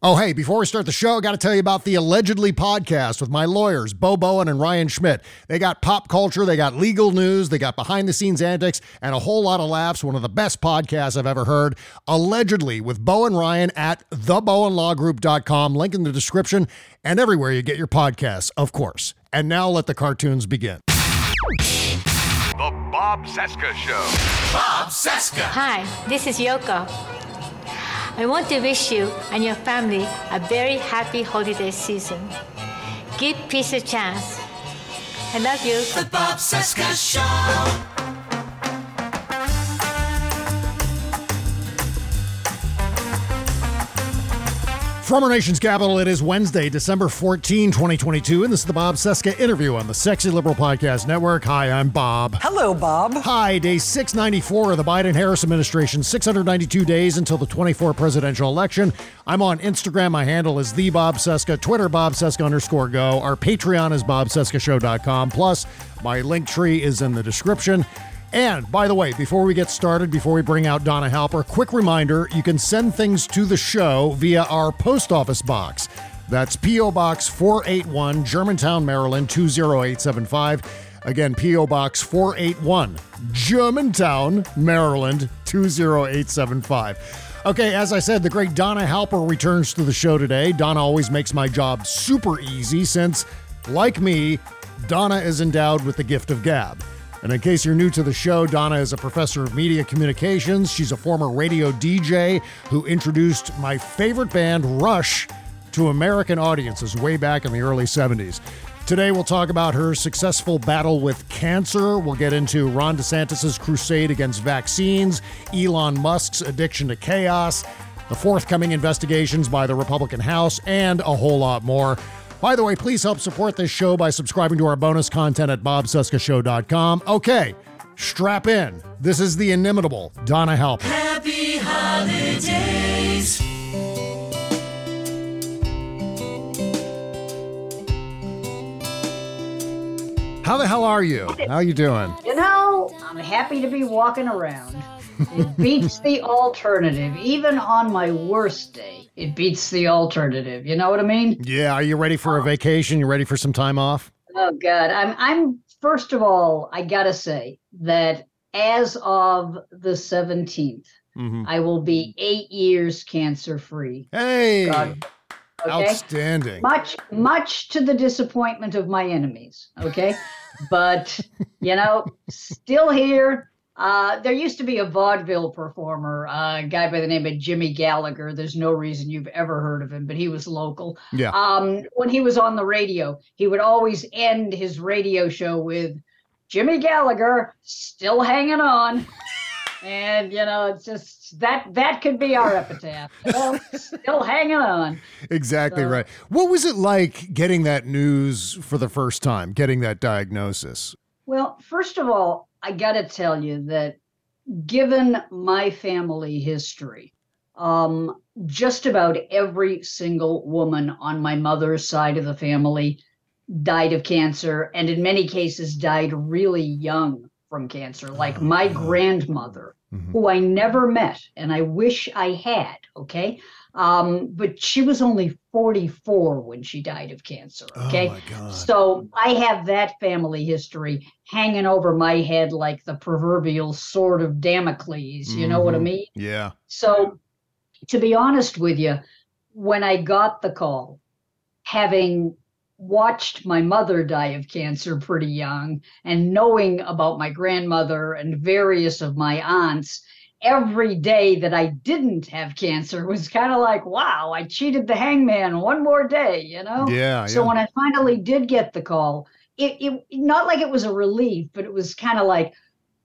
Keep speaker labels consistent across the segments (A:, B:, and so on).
A: Oh, hey, before we start the show, I got to tell you about the Allegedly podcast with my lawyers, Bo Bowen and Ryan Schmidt. They got pop culture, they got legal news, they got behind the scenes antics, and a whole lot of laughs. One of the best podcasts I've ever heard. Allegedly with Bo and Ryan at thebowenlawgroup.com. Link in the description and everywhere you get your podcasts, of course. And now let the cartoons begin.
B: The Bob Cesca Show.
C: Bob Cesca.
D: Hi, this is Yoko. I want to wish you and your family a very happy holiday season. Give peace a chance. I love you.
C: The Bob Cesca Show.
A: From our nation's capital, it is Wednesday, December 14, 2022, and this is the Bob Cesca interview on the Sexy Liberal Podcast Network. Hi, I'm Bob.
E: Hello, Bob.
A: Hi, day 694 of the Biden Harris administration, 692 days until the 24 presidential election. I'm on Instagram. My handle is the Bob Cesca, Twitter, Bob Cesca underscore go. Our Patreon is bobcescashow.com. Plus, my link tree is in the description. And by the way, before we get started, before we bring out Donna Halper, quick reminder you can send things to the show via our post office box. That's P.O. Box 481, Germantown, Maryland 20875. Again, P.O. Box 481, Germantown, Maryland 20875. Okay, as I said, the great Donna Halper returns to the show today. Donna always makes my job super easy since, like me, Donna is endowed with the gift of gab. And in case you're new to the show, Donna is a professor of media communications. She's a former radio DJ who introduced my favorite band, Rush, to American audiences way back in the early 70s. Today, we'll talk about her successful battle with cancer. We'll get into Ron DeSantis' crusade against vaccines, Elon Musk's addiction to chaos, the forthcoming investigations by the Republican House, and a whole lot more. By the way, please help support this show by subscribing to our bonus content at bobcescashow.com. Okay, strap in. This is the inimitable Donna Halper.
C: Happy holidays.
A: How the hell are you? How are you doing?
F: You know, I'm happy to be walking around. It beats the alternative. Even on my worst day, it beats the alternative. You know what I mean?
A: Yeah, are you ready for a vacation? You ready for some time off?
F: Oh God. I'm I'm first of all, I gotta say that as of the 17th,
A: Mhm.
F: I will be eight years cancer free.
A: Hey,
F: God. Okay?
A: outstanding.
F: Much, much to the disappointment of my enemies. Okay. but, you know, still here. Uh, there used to be a vaudeville performer, uh, a guy by the name of Jimmy Gallagher. There's no reason you've ever heard of him, but he was local.
A: Yeah.
F: Um, when he was on the radio, he would always end his radio show with Jimmy Gallagher still hanging on. And you know, it's just that that could be our epitaph. Know, still hanging on.
A: Exactly
F: So-
A: right. What was it like getting that news for the first time, getting that diagnosis?
F: Well, first of all, I got to tell you that given my family history, um, just about every single woman on my mother's side of the family died of cancer, and in many cases died really young from cancer. Like my grandmother who I never met, and I wish I had. Okay. Um, but she was only 44 when she died of cancer. Okay.
A: Oh my God.
F: So I have that family history hanging over my head like the proverbial sword of Damocles. You know what I
A: Mhm.
F: mean?
A: Yeah.
F: So, to be honest with you, when I got the call, having watched my mother die of cancer pretty young and knowing about my grandmother and various of my aunts, every day that I didn't have cancer was kind of like, wow, I cheated the hangman one more day, you know?
A: Yeah.
F: So
A: yeah.
F: when I finally did get the call, it, it not like it was a relief, but it was kind of like,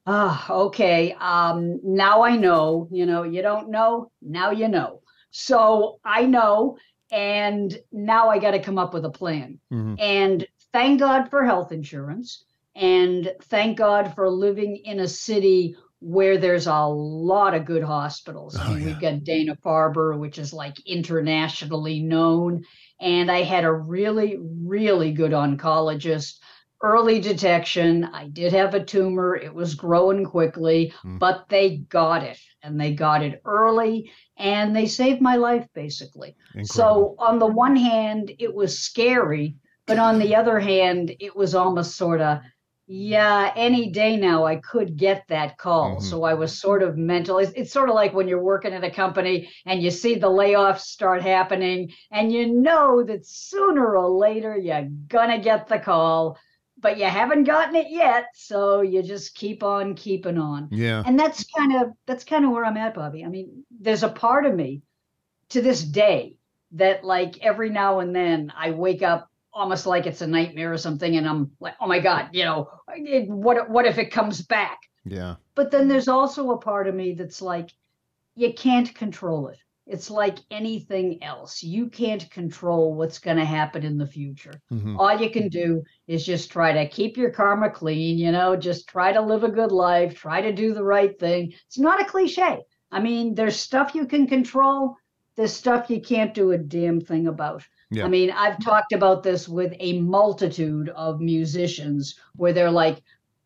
F: ah, okay, um, now I know. You know, you don't know, now you know. So I know, and now I got to come up with a plan.
A: Mhm.
F: And thank God for health insurance, and thank God for living in a city where there's a lot of good hospitals. I
A: Oh,
F: mean, we've got Dana Farber, which is like internationally known, and I had a really, really good oncologist. Early detection. I did have a tumor. It was growing quickly,
A: Mm.
F: but they got it and they got it early and they saved my life basically.
A: Incredible.
F: So, on the one hand, it was scary, but on the other hand, it was almost sort of, yeah, any day now I could get that call.
A: Mhm.
F: So, I was sort of mental. It's, it's sort of like when you're working at a company and you see the layoffs start happening, and you know that sooner or later you're gonna get the call, but you haven't gotten it yet. So, you just keep on keeping on
A: yeah.
F: and that's kind of that's kind of where i'm at bobby i mean there's a part of me to this day that like every now and then i wake up almost like it's a nightmare or something and i'm like oh my god you know it, what what if it comes back
A: Yeah.
F: but then there's also a part of me that's like you can't control it it's like anything else you can't control what's going to happen in the future
A: Mhm.
F: all you can do is just try to keep your karma clean, you know, just try to live a good life, try to do the right thing. It's not a cliche. I mean, there's stuff you can control, there's stuff you can't do a damn thing about.
A: Yeah.
F: I mean, I've talked about this with a multitude of musicians where they're like,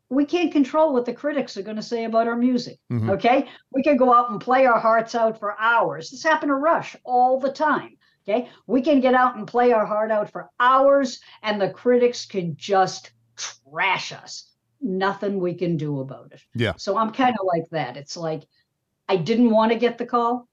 F: we can't control what the critics are going to say about our music.
A: Mhm.
F: Okay. We can go out and play our hearts out for hours. This happened to Rush all the time. Okay. We can get out and play our heart out for hours, and the critics can just trash us. Nothing we can do about it.
A: Yeah.
F: So I'm kind of like that. It's like I didn't want to get the call.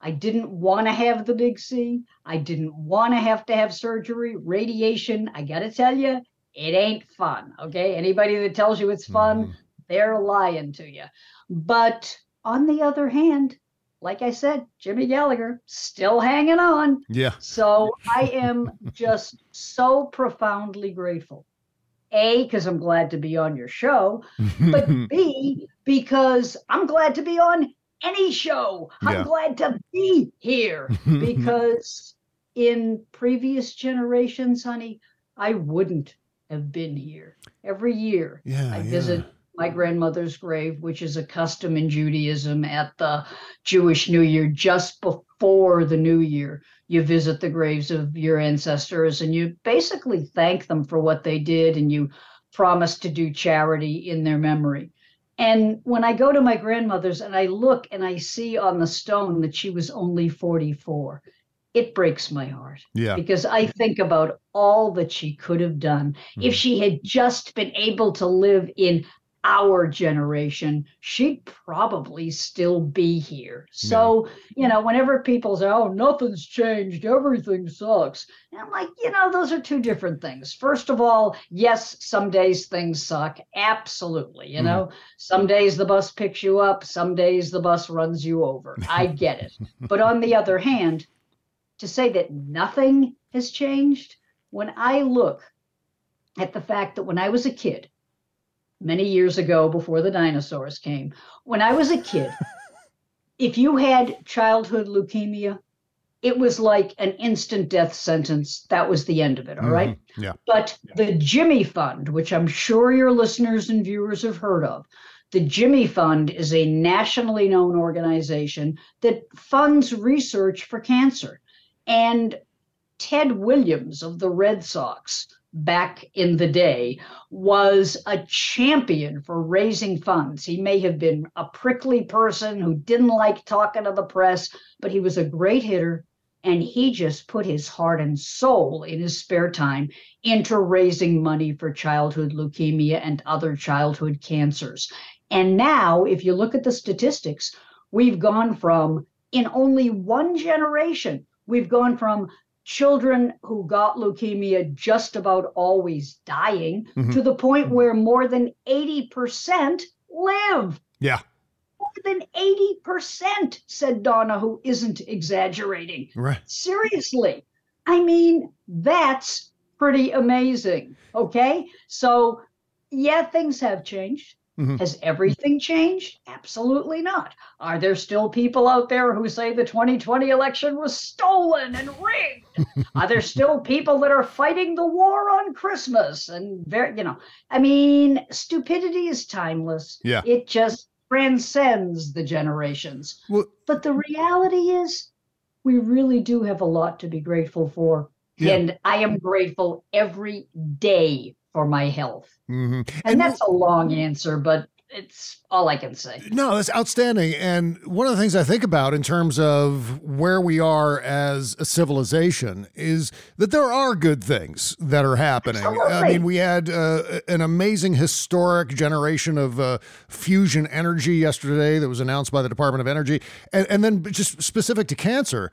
F: I didn't want to have the big C. I didn't want to have to have surgery, radiation. I got to tell you, it ain't fun. Okay. Anybody that tells you it's fun,
A: Mhm.
F: they're lying to you. But on the other hand, like I said, Jimmy Gallagher still hanging on.
A: Yeah.
F: So I am just so profoundly grateful. A, because I'm glad to be on your show, but B, because I'm glad to be on any show. I'm
A: Yeah.
F: glad to be here because in previous generations, honey, I wouldn't have been here. Every year,
A: yeah.
F: I
A: yeah.
F: visit my grandmother's grave, which is a custom in Judaism at the Jewish New Year, just before the New Year. You visit the graves of your ancestors and you basically thank them for what they did and you promise to do charity in their memory. And when I go to my grandmother's and I look and I see on the stone that she was only 44, it breaks my heart
A: Yeah.
F: because I think about all that she could have done. If
A: Mhm.
F: she had just been able to live in our generation, she'd probably still be here. So, you know, whenever people say, oh, nothing's changed, everything sucks, and I'm like, you know, those are two different things. First of all, yes, some days things suck. Absolutely. You know, some days the bus picks you up, some days the bus runs you over. I get it. But on the other hand, to say that nothing has changed, when I look at the fact that when I was a kid, many years ago before the dinosaurs came, when I was a kid, if you had childhood leukemia, it was like an instant death sentence. That was the end of it. All right.
A: Mhm. Yeah.
F: But the Jimmy Fund, which I'm sure your listeners and viewers have heard of, the Jimmy Fund is a nationally known organization that funds research for cancer. And Ted Williams of the Red Sox back in the day, was a champion for raising funds. He may have been a prickly person who didn't like talking to the press, but he was a great hitter. And he just put his heart and soul in his spare time into raising money for childhood leukemia and other childhood cancers. And now, if you look at the statistics, we've gone from, in only one generation, we've gone from children who got leukemia just about always dying
A: Mhm.
F: to the point where more than 80% live.
A: Yeah.
F: More than 80%, said Donna, who isn't exaggerating.
A: Right.
F: Seriously. I mean, that's pretty amazing. Okay. So, yeah, things have changed.
A: Mhm.
F: Has everything changed? Absolutely not. Are there still people out there who say the 2020 election was stolen and rigged? are there still people that are fighting the war on Christmas? And very, you know, I mean, stupidity is timeless.
A: Yeah.
F: It just transcends the generations.
A: Well,
F: But the reality is, we really do have a lot to be grateful for.
A: Yeah.
F: And I am grateful every day for my health.
A: mhm.
F: And, that's a long answer, but it's all I can say.
A: No, that's outstanding. And one of the things I think about in terms of where we are as a civilization is that there are good things that are happening. I mean, we had uh, an amazing historic generation of uh, fusion energy yesterday that was announced by the Department of Energy. And, and then just specific to cancer,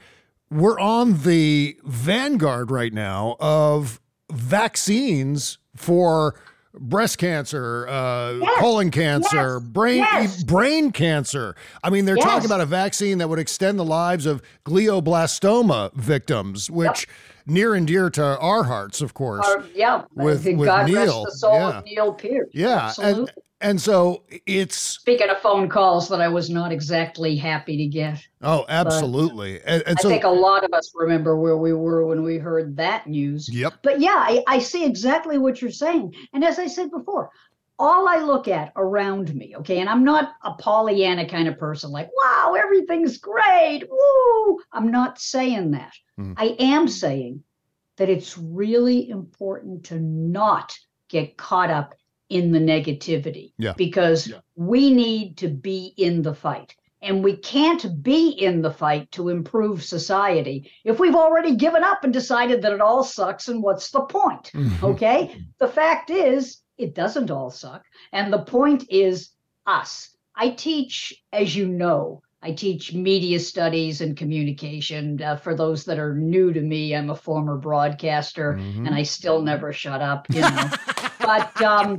A: we're on the vanguard right now of vaccines for breast cancer, uh,
F: Yes,
A: colon cancer,
F: yes,
A: brain
F: yes.
A: brain cancer. I mean, they're talking about a vaccine that would extend the lives of glioblastoma victims, which near and dear to our hearts, of course.
F: Or, yeah,
A: With- with
F: God
A: Neil,
F: rest the soul
A: yeah.
F: of Neil Peart.
A: yeah, and
F: absolutely.
A: and so it's
F: Speaking of phone calls that I was not exactly happy to get,
A: oh, absolutely, and, and
F: I think a lot of us remember where we were when we heard that news.
A: yep,
F: But yeah, I, I see exactly what you're saying. And as I said before, all I look at around me, okay, and I'm not a Pollyanna kind of person like, wow, everything's great. Woo. I'm not saying that.
A: Mhm.
F: I am saying that it's really important to not get caught up in the negativity
A: Yeah.
F: because we need to be in the fight. And we can't be in the fight to improve society if we've already given up and decided that it all sucks and what's the point? Okay. the fact is, it doesn't all suck. And the point is us. I teach, as you know, I teach media studies and communication. Uh, for those that are new to me, I'm a former broadcaster
A: Mhm.
F: and I still never shut up, you know. but um,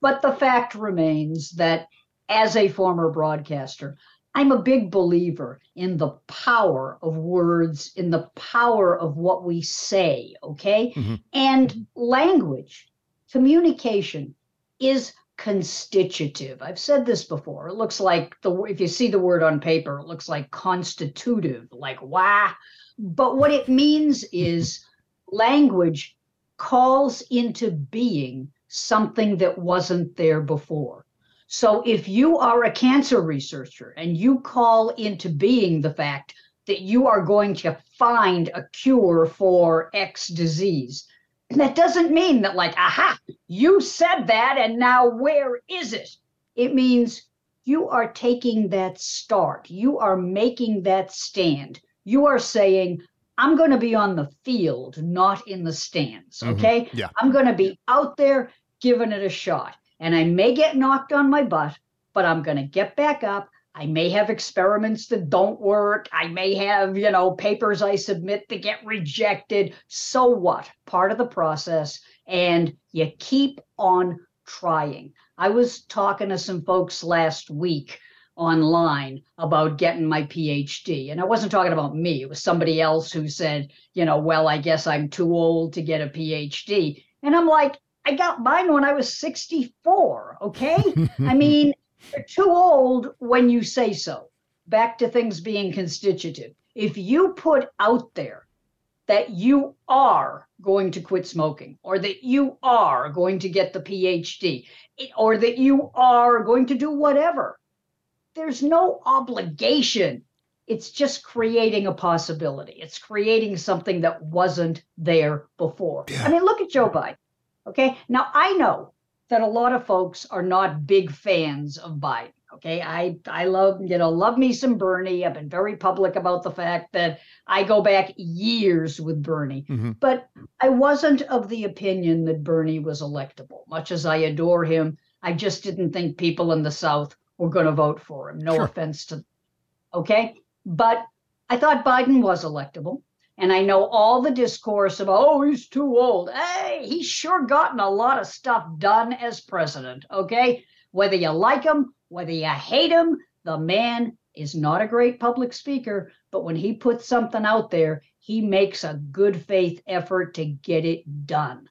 F: but the fact remains that as a former broadcaster, I'm a big believer in the power of words, in the power of what we say, okay?
A: Mhm.
F: And language, communication is constitutive. I've said this before. It looks like the if you see the word on paper, it looks like constitutive, like wah. But what it means is language calls into being something that wasn't there before. So if you are a cancer researcher and you call into being the fact that you are going to find a cure for X disease, that doesn't mean that, like, aha, you said that and now where is it? It means you are taking that start, you are making that stand, you are saying, I'm going to be on the field, not in the stands.
A: Mhm.
F: Okay.
A: Yeah.
F: I'm going to be out there giving it a shot. And I may get knocked on my butt, but I'm going to get back up. I may have experiments that don't work. I may have, you know, papers I submit that get rejected. So what? Part of the process. And you keep on trying. I was talking to some folks last week online about getting my PhD. And I wasn't talking about me, it was somebody else who said, you know, well, I guess I'm too old to get a PhD. And I'm like, I got mine when I was 64. Okay. I mean, too old when you say so. Back to things being constitutive. If you put out there that you are going to quit smoking, or that you are going to get the PhD, or that you are going to do whatever, there's no obligation it's just creating a possibility. It's creating something that wasn't there before. I mean, look at Joe Biden. Okay. Now, I know that a lot of folks are not big fans of Biden. Okay. I, I love, you know, love me some Bernie. I've been very public about the fact that I go back years with Bernie,
A: Mhm.
F: but I wasn't of the opinion that Bernie was electable. Much as I adore him, I just didn't think people in the South were going to vote for him. No
A: Sure.
F: offense to okay? But I thought Biden was electable. And I know all the discourse about, oh, he's too old. Hey, he's sure gotten a lot of stuff done as president, okay? Whether you like him, whether you hate him, the man is not a great public speaker, but when he puts something out there, he makes a good faith effort to get it done.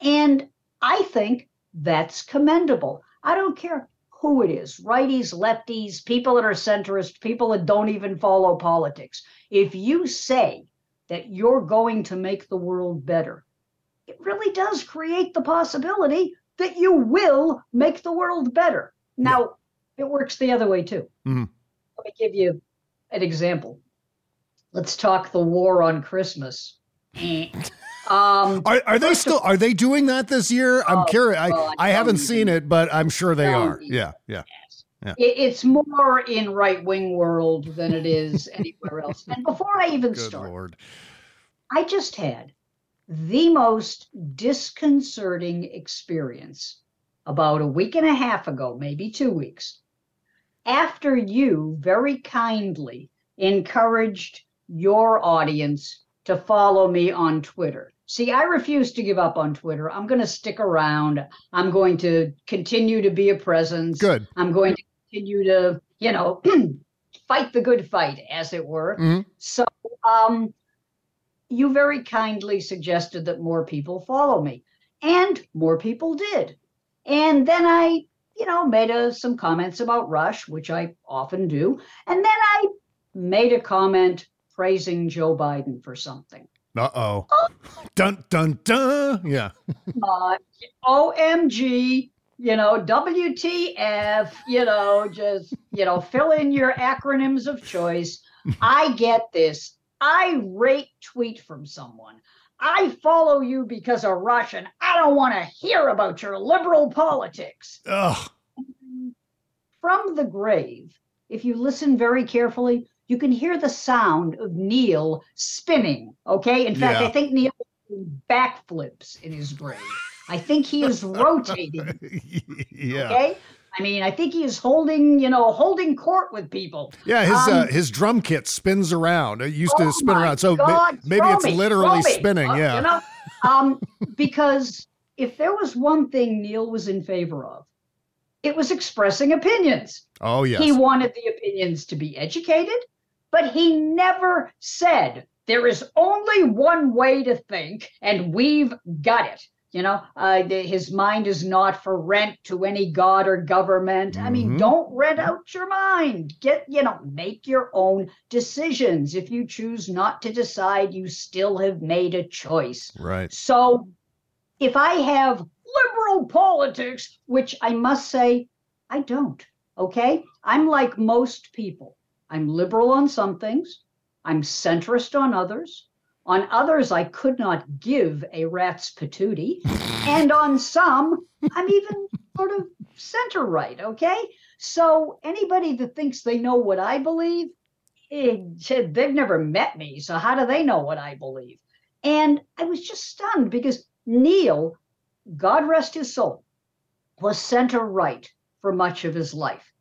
F: And I think that's commendable. I don't care who it is righties, lefties, people that are centrist, people that don't even follow politics. If you say that you're going to make the world better, it really does create the possibility that you will make the world better. Now, it works the other way too.
A: Mhm.
F: Let me give you an example. Let's talk the war on Christmas. Um,
A: Are, are they still are they doing that this year? I'm
F: Oh,
A: curious. I,
F: God,
A: I haven't seen it, but I'm sure they are. Yeah, yeah. Yeah.
F: It, it's more in right wing world than it is anywhere else. And before I even
A: Good
F: start,
A: lord.
F: I just had the most disconcerting experience about a week and a half ago, maybe two weeks, after you very kindly encouraged your audience to follow me on Twitter. See, I refuse to give up on Twitter. I'm going to stick around. I'm going to continue to be a presence.
A: Good.
F: I'm going to continue to, you know, fight the good fight, as it were.
A: Mhm.
F: So, um, you very kindly suggested that more people follow me, and more people did. And then I, you know, made a, some comments about Rush, which I often do. And then I made a comment praising Joe Biden for something.
A: Uh oh. Dun dun dun. Yeah.
F: uh, OMG, you know, WTF, you know, just, you know, fill in your acronyms of choice. I get this I rate tweet from someone. I follow you because of Rush. I don't want to hear about your liberal politics.
A: Ugh.
F: From the grave, if you listen very carefully, you can hear the sound of Neil spinning. Okay. In fact,
A: Yeah.
F: I think Neil backflips in his grave. I think he is rotating.
A: yeah.
F: Okay. I mean, I think he is holding, you know, holding court with people.
A: Yeah, his uh,
F: Um,
A: his drum kit spins around. It used
F: Oh
A: to spin around. So ma- maybe it's
F: me,
A: literally spinning.
F: Uh,
A: yeah.
F: You know, um, because if there was one thing Neil was in favor of, it was expressing opinions.
A: oh yes.
F: He wanted the opinions to be educated, but he never said there is only one way to think, and we've got it. You know, uh, the- his mind is not for rent to any god or government. I mean,
A: Mhm.
F: don't rent out your mind. Get, you know, make your own decisions. If you choose not to decide, you still have made a choice.
A: right.
F: So if I have liberal politics, which I must say I don't, okay? I'm like most people. I'm liberal on some things, I'm centrist on others. On others, I could not give a rat's patootie. and on some, I'm even sort of center right, okay? So anybody that thinks they know what I believe, eh, they've never met me. So how do they know what I believe? And I was just stunned because Neil, God rest his soul, was center right for much of his life.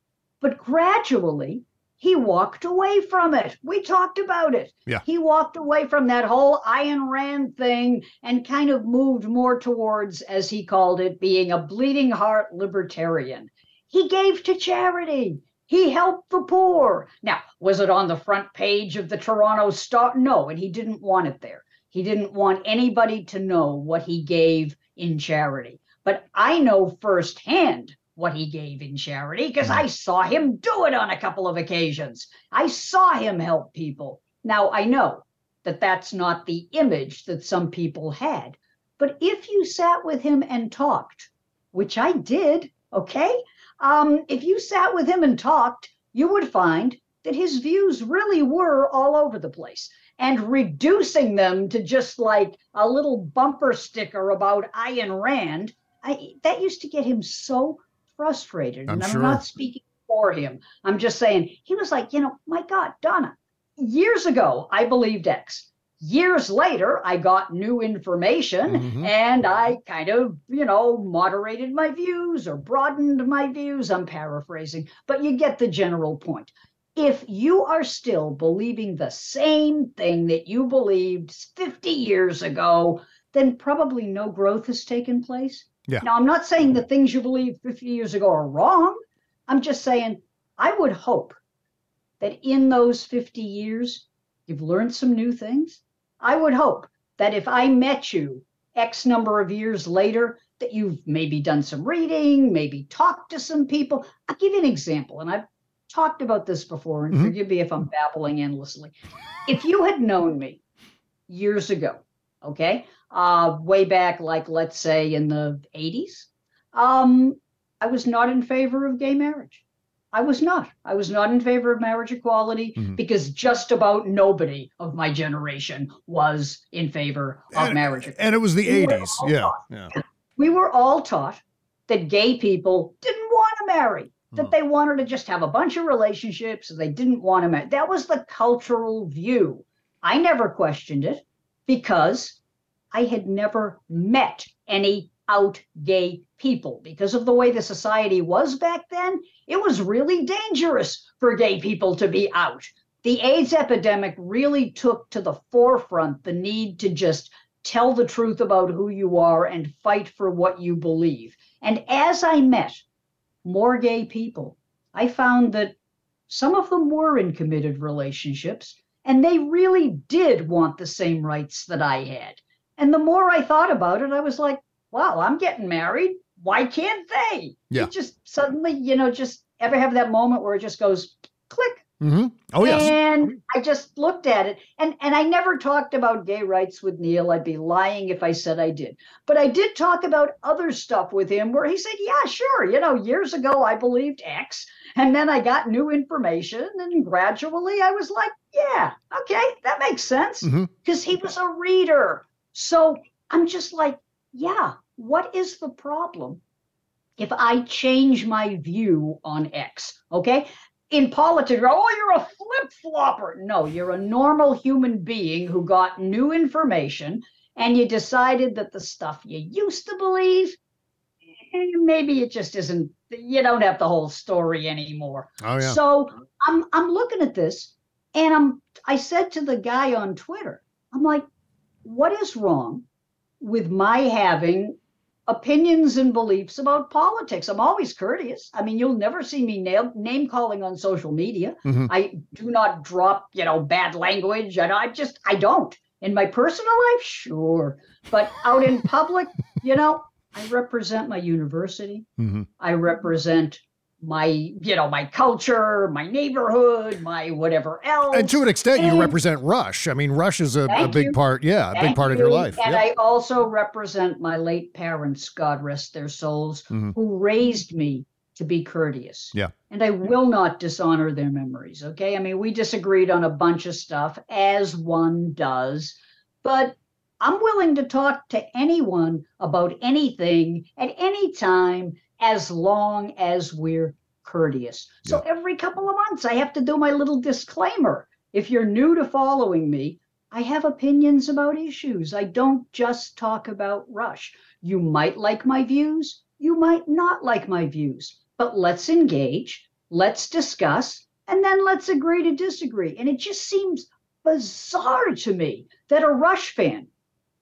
F: But gradually, he walked away from it. We talked about it.
A: Yeah.
F: He walked away from that whole Ayn Rand thing and kind of moved more towards, as he called it, being a bleeding heart libertarian. He gave to charity. He helped the poor. Now, was it on the front page of the Toronto Star? No, and he didn't want it there. He didn't want anybody to know what he gave in charity. But I know firsthand what he gave in charity because I saw him do it on a couple of occasions. I saw him help people. Now, I know that that's not the image that some people had. But if you sat with him and talked, which I did, okay? Um, if you sat with him and talked, you would find that his views really were all over the place and reducing them to just like a little bumper sticker about Ayn Rand, I, that used to get him so frustrated.
A: I'm
F: and I'm
A: sure.
F: not speaking for him. I'm just saying he was like, you know, my God, Donna, years ago I believed X. Years later, I got new information
A: Mhm.
F: and I kind of, you know, moderated my views or broadened my views. I'm paraphrasing, but you get the general point. If you are still believing the same thing that you believed 50 years ago, then probably no growth has taken place.
A: Yeah.
F: Now, I'm not saying the things you believed 50 years ago are wrong. I'm just saying I would hope that in those 50 years, you've learned some new things. I would hope that if I met you X number of years later, that you've maybe done some reading, maybe talked to some people. I'll give you an example, and I've talked about this before, and
A: Mhm.
F: forgive me if I'm babbling endlessly. If you had known me years ago, okay, uh, way back, like let's say in the 80s, um, I was not in favor of gay marriage. I was not. I was not in favor of marriage equality
A: Mhm.
F: because just about nobody of my generation was in favor of
A: And-
F: marriage equality.
A: And it was the
F: We
A: 80s. Yeah.
F: taught-
A: Yeah.
F: We were all taught that gay people didn't want to marry, that
A: Hmm.
F: they wanted to just have a bunch of relationships and they didn't want to marry. That was the cultural view. I never questioned it because I had never met any out gay people. Because of the way the society was back then, it was really dangerous for gay people to be out. The AIDS epidemic really took to the forefront the need to just tell the truth about who you are and fight for what you believe. And as I met more gay people, I found that some of them were in committed relationships and they really did want the same rights that I had. And the more I thought about it, I was like, wow, I'm getting married. Why can't they?
A: Yeah.
F: It just suddenly, you know, just ever have that moment where it just goes click.
A: hmm Oh, yes.
F: And I just looked at it, and and I never talked about gay rights with Neil. I'd be lying if I said I did. But I did talk about other stuff with him where he said, "Yeah, sure. You know, years ago I believed X, and then I got new information, and gradually I was like, yeah, okay, that makes sense."
A: Mhm.
F: Because he was a reader. So I'm just like, yeah, what is the problem if I change my view on X? Okay in politics, oh, you're a flip flopper. No, you're a normal human being who got new information and you decided that the stuff you used to believe, eh, maybe it just isn't, you don't have the whole story anymore.
A: Oh, yeah.
F: So I'm I'm looking at this and I'm I said to the guy on Twitter, I'm like, what is wrong with my having opinions and beliefs about politics. I'm always courteous. I mean, you'll never see me nail, name calling on social media.
A: Mhm.
F: I do not drop, you know, bad language. I, I just, I don't. In my personal life, sure. But out in public, you know, I represent my university.
A: Mhm.
F: I represent my, you know, my culture, my neighborhood, my whatever else.
A: And to an extent, you represent Rush. I mean, Rush is a, a big
F: you.
A: part. Yeah, a big
F: Thank
A: part of your life.
F: And
A: Yep.
F: I also represent my late parents, God rest their souls,
A: Mhm.
F: who raised me to be courteous.
A: Yeah.
F: And I will not dishonor their memories. Okay. I mean, we disagreed on a bunch of stuff, as one does, but I'm willing to talk to anyone about anything at any time as long as we're courteous. So every couple of months, I have to do my little disclaimer. If you're new to following me, I have opinions about issues. I don't just talk about Rush. You might like my views, you might not like my views, but let's engage, let's discuss, and then let's agree to disagree. And it just seems bizarre to me that a Rush fan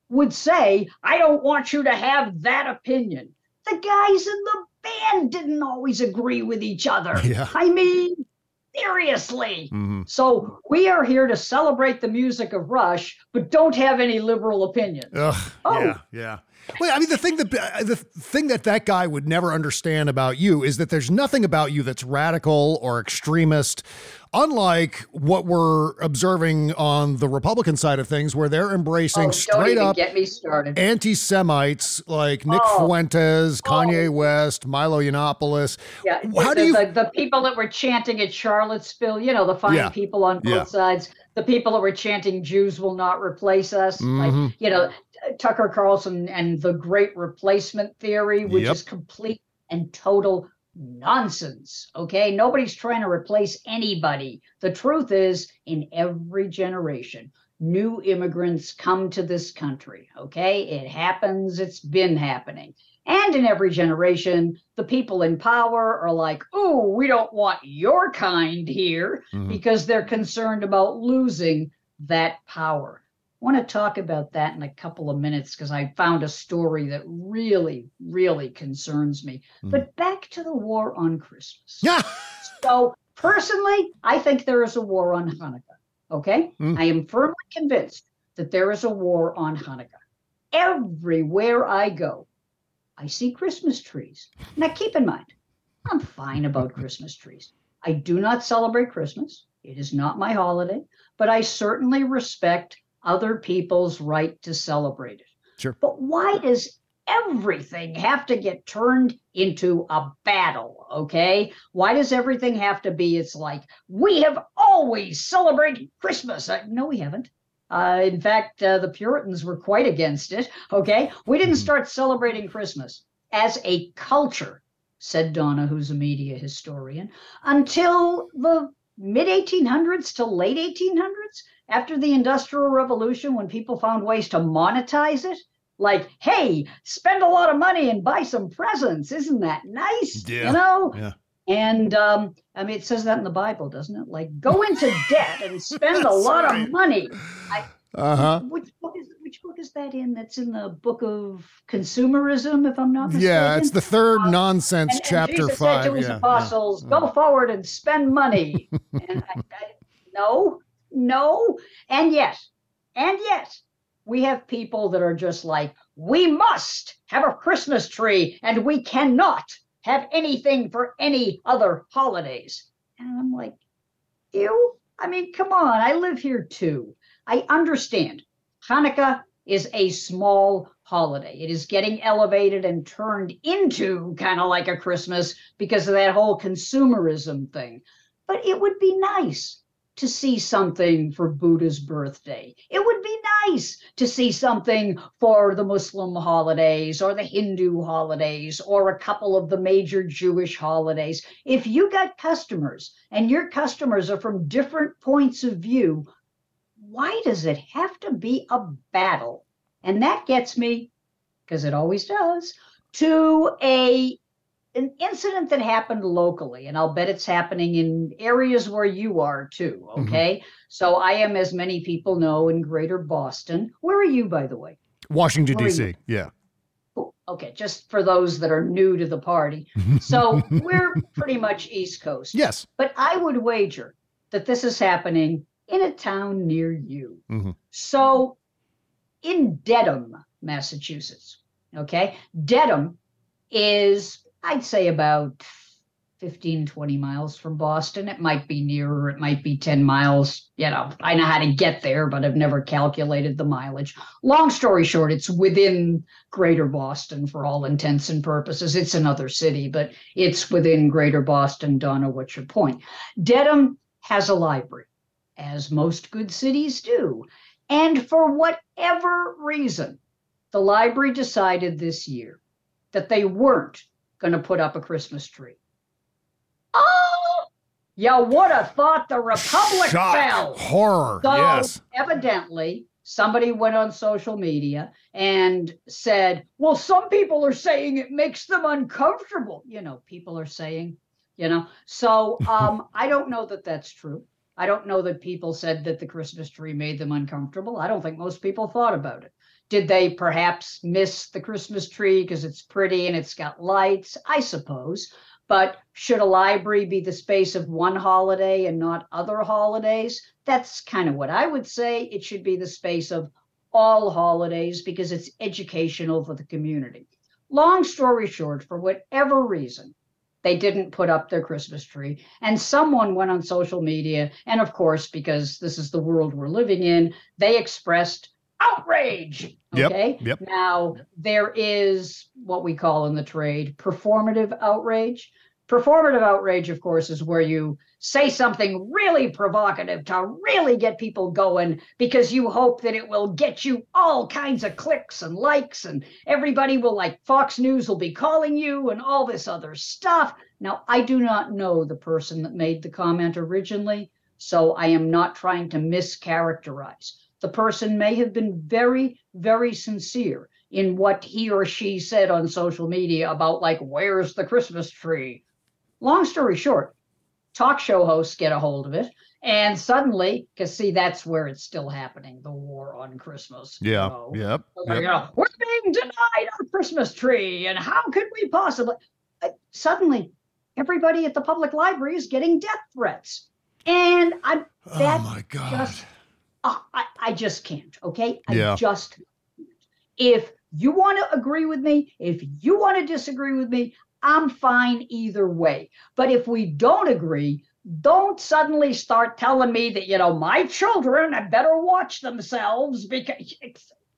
F: would say, I don't want you to have that opinion. The guys in the band didn't always agree with each other.
A: Yeah.
F: I mean, seriously.
A: Mhm.
F: So we are here to celebrate the music of Rush, but don't have any liberal opinions.
A: Ugh,
F: Oh.
A: yeah, yeah. Well, I mean, the thing that the thing that that guy would never understand about you is that there's nothing about you that's radical or extremist, unlike what we're observing on the Republican side of things, where they're embracing
F: Oh,
A: straight up
F: started.
A: anti-Semites like Nick
F: Oh.
A: Fuentes, Kanye
F: Oh.
A: West, Milo Yiannopoulos.
F: Yeah,
A: How
F: the,
A: do you?
F: the, the people that were chanting at Charlottesville, you know, the fine
A: Yeah.
F: people on both
A: Yeah.
F: sides, the people that were chanting "Jews will not replace us," like
A: Mhm.
F: you know, Tucker Carlson and the Great Replacement theory, which
A: Yep.
F: is complete and total nonsense. Okay, nobody's trying to replace anybody. The truth is, in every generation, new immigrants come to this country. Okay, it happens. It's been happening. And in every generation, the people in power are like, oh, we don't want your kind here
A: Mhm.
F: because they're concerned about losing that power. I want to talk about that in a couple of minutes because I found a story that really, really concerns me. But back to the war on Christmas.
A: Yeah.
F: So, personally, I think there is a war on Hanukkah. Okay?
A: Mm.
F: I am firmly convinced that there is a war on Hanukkah. Everywhere I go, I see Christmas trees. Now, keep in mind, I'm fine about Christmas trees. I do not celebrate Christmas, it is not my holiday, but I certainly respect other people's right to celebrate it.
A: Sure.
F: But why does everything have to get turned into a battle? Okay. Why does everything have to be? It's like, we have always celebrated Christmas. Uh, no, we haven't. Uh, in fact, uh, the Puritans were quite against it. Okay. We didn't start celebrating Christmas as a culture, said Donna, who's a media historian, until the mid 1800s to late 1800s, after the Industrial Revolution, when people found ways to monetize it. Like, hey, spend a lot of money and buy some presents. Isn't that nice?
A: Yeah,
F: You know?
A: yeah.
F: And um, I mean, it says that in the Bible, doesn't it? Like, go into debt and spend a lot
A: right.
F: of money.
A: Uh huh.
F: Which book is which book is that in? That's in the book of consumerism, if I'm not mistaken.
A: Yeah, it's the third um, nonsense
F: And- and
A: chapter
F: Jesus
A: five.
F: said to his
A: yeah, yeah.
F: apostles, "Go mm. forward and spend money." and I, I, no, no, and yet, and yet, we have people that are just like, "We must have a Christmas tree, and we cannot have anything for any other holidays." And I'm like, "You? I mean, come on! I live here too. I understand. Hanukkah is a small holiday. It is getting elevated and turned into kind of like a Christmas because of that whole consumerism thing. But it would be nice to see something for Buddha's birthday. It would be nice to see something for the Muslim holidays or the Hindu holidays or a couple of the major Jewish holidays. If you got customers and your customers are from different points of view, why does it have to be a battle? And that gets me, because it always does, to a an incident that happened locally, and I'll bet it's happening in areas where you are too. Mm-hmm. Okay, so I am, as many people know, in Greater Boston. Where are you, by the way?
A: Washington D.C. Yeah.
F: Cool. Okay, just for those that are new to the party. So we're pretty much East Coast.
A: Yes.
F: But I would wager that this is happening in a town near you.
A: Mhm.
F: So in Dedham, Massachusetts, okay, Dedham is, I'd say, about 15, 20 miles from Boston. It might be nearer, it might be 10 miles. You know, I know how to get there, but I've never calculated the mileage. Long story short, it's within greater Boston for all intents and purposes. It's another city, but it's within greater Boston. Donna, what's your point? Dedham has a library, as most good cities do. And for whatever reason, the library decided this year that they weren't going to put up a Christmas tree. Oh, you would have thought the Republic
A: Shock.
F: fell.
A: Horror.
F: So
A: yes.
F: evidently, somebody went on social media and said, Well, some people are saying it makes them uncomfortable. You know, people are saying, you know. So um, I don't know that that's true. I don't know that people said that the Christmas tree made them uncomfortable. I don't think most people thought about it. Did they perhaps miss the Christmas tree because it's pretty and it's got lights? I suppose. But should a library be the space of one holiday and not other holidays? That's kind of what I would say. It should be the space of all holidays because it's educational for the community. Long story short, for whatever reason, they didn't put up their Christmas tree. And someone went on social media. And of course, because this is the world we're living in, they expressed outrage.
A: Yep,
F: Okay.
A: yep.
F: Now, there is what we call in the trade performative outrage. Performative outrage, of course, is where you say something really provocative to really get people going because you hope that it will get you all kinds of clicks and likes, and everybody will like Fox News will be calling you and all this other stuff. Now, I do not know the person that made the comment originally, so I am not trying to mischaracterize. The person may have been very, very sincere in what he or she said on social media about, like, where's the Christmas tree? Long story short, talk show hosts get a hold of it. And suddenly, because see, that's where it's still happening the war on Christmas.
A: Yeah.
F: know.
A: Yep.
F: You
A: yep.
F: know, we're being denied our Christmas tree, and how could we possibly? Uh, suddenly, everybody at the public library is getting death threats, and I'm that
A: oh my God.
F: just uh, I, I just can't. Okay, I
A: Yeah.
F: just if you want to agree with me, if you want to disagree with me, I'm fine either way. But if we don't agree, don't suddenly start telling me that you know my children had better watch themselves because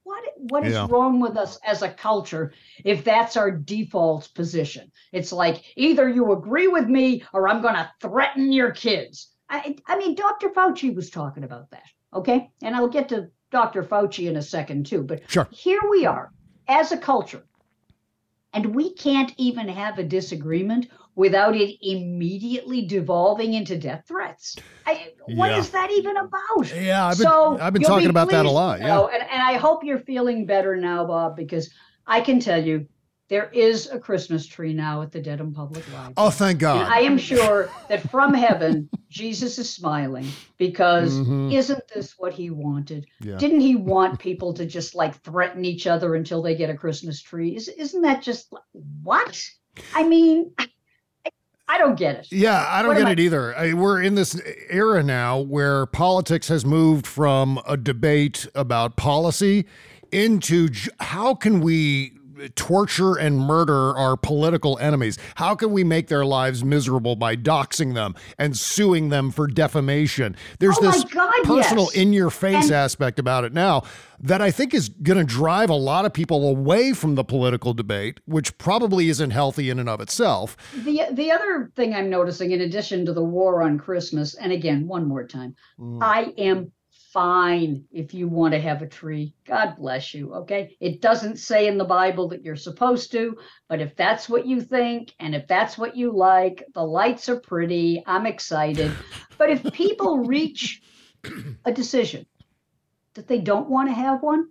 F: what what is
A: Yeah.
F: wrong with us as a culture if that's our default position? It's like either you agree with me or I'm going to threaten your kids. I, I mean, Dr. Fauci was talking about that. Okay. And I'll get to Dr. Fauci in a second too. But
A: Sure.
F: here we are as a culture, and we can't even have a disagreement without it immediately devolving into death threats. I, what
A: Yeah.
F: is that even about?
A: Yeah, I've been
F: so
A: I've been talking
F: be
A: about that a lot. Yeah.
F: know, and, and I hope you're feeling better now, Bob, because I can tell you there is a Christmas tree now at the Dedham Public Library.
A: Oh, thank
F: And
A: God.
F: I am sure that from heaven, Jesus is smiling because
A: Mhm.
F: isn't this what he wanted?
A: Yeah.
F: Didn't he want people to just like threaten each other until they get a Christmas tree? Is, isn't that just what? I mean, I, I don't get it.
A: Yeah, I don't
F: What
A: get
F: I-
A: it either. I, we're in this era now where politics has moved from a debate about policy into j- how can we torture and murder our political enemies? How can we make their lives miserable by doxing them and suing them for defamation? There's
F: Oh
A: this
F: God,
A: personal
F: yes.
A: in your face
F: And-
A: aspect about it now that I think is going to drive a lot of people away from the political debate, which probably isn't healthy in and of itself.
F: The the other thing I'm noticing, in addition to the war on Christmas, and again, one more time, mm. I am fine if you want to have a tree. God bless you. Okay. It doesn't say in the Bible that you're supposed to, but if that's what you think and if that's what you like, the lights are pretty. I'm excited. But if people reach a decision that they don't want to have one,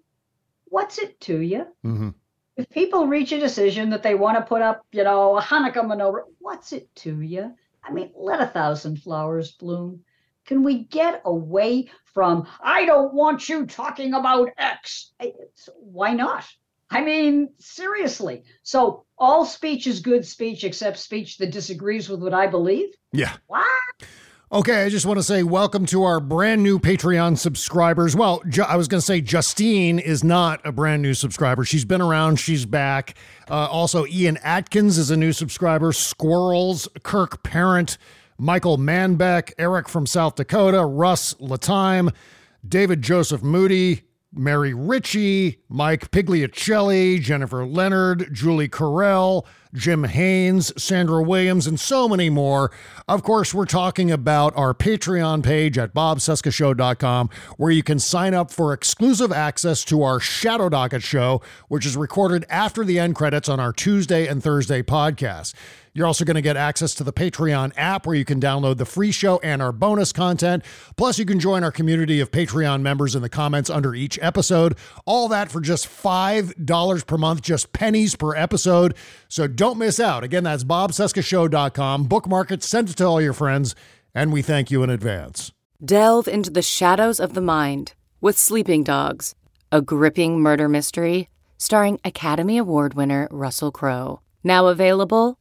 F: what's it to you?
A: Mhm.
F: if people reach a decision that they want to put up, you know, a Hanukkah menorah, what's it to you? I mean, let a thousand flowers bloom. Can we get away from, I don't want you talking about X? it's- Why not? I mean, seriously. So, all speech is good speech except speech that disagrees with what I believe?
A: Yeah.
F: What?
A: Okay, I just want to say welcome to our brand new Patreon subscribers. Well, Ju- I was going to say Justine is not a brand new subscriber. She's been around, she's back. Uh, also, Ian Atkins is a new subscriber. Squirrels, Kirk Parent, Michael Manbeck, Eric from South Dakota, Russ Latime, David Joseph Moody, Mary Ritchie, Mike Pigliacelli, Jennifer Leonard, Julie Carell, Jim Haynes, Sandra Williams, and so many more. Of course, we're talking about our Patreon page at bobcescashow.com, where you can sign up for exclusive access to our Shadow Docket show, which is recorded after the end credits on our Tuesday and Thursday podcasts. You're also going to get access to the Patreon app where you can download the free show and our bonus content. Plus, you can join our community of Patreon members in the comments under each episode. All that for just $5 per month, just pennies per episode. So don't miss out. Again, that's bobcescashow.com. Bookmark it, send it to all your friends, and we thank you in advance.
E: Delve into the shadows of the mind with Sleeping Dogs, a gripping murder mystery starring Academy Award winner Russell Crowe. Now available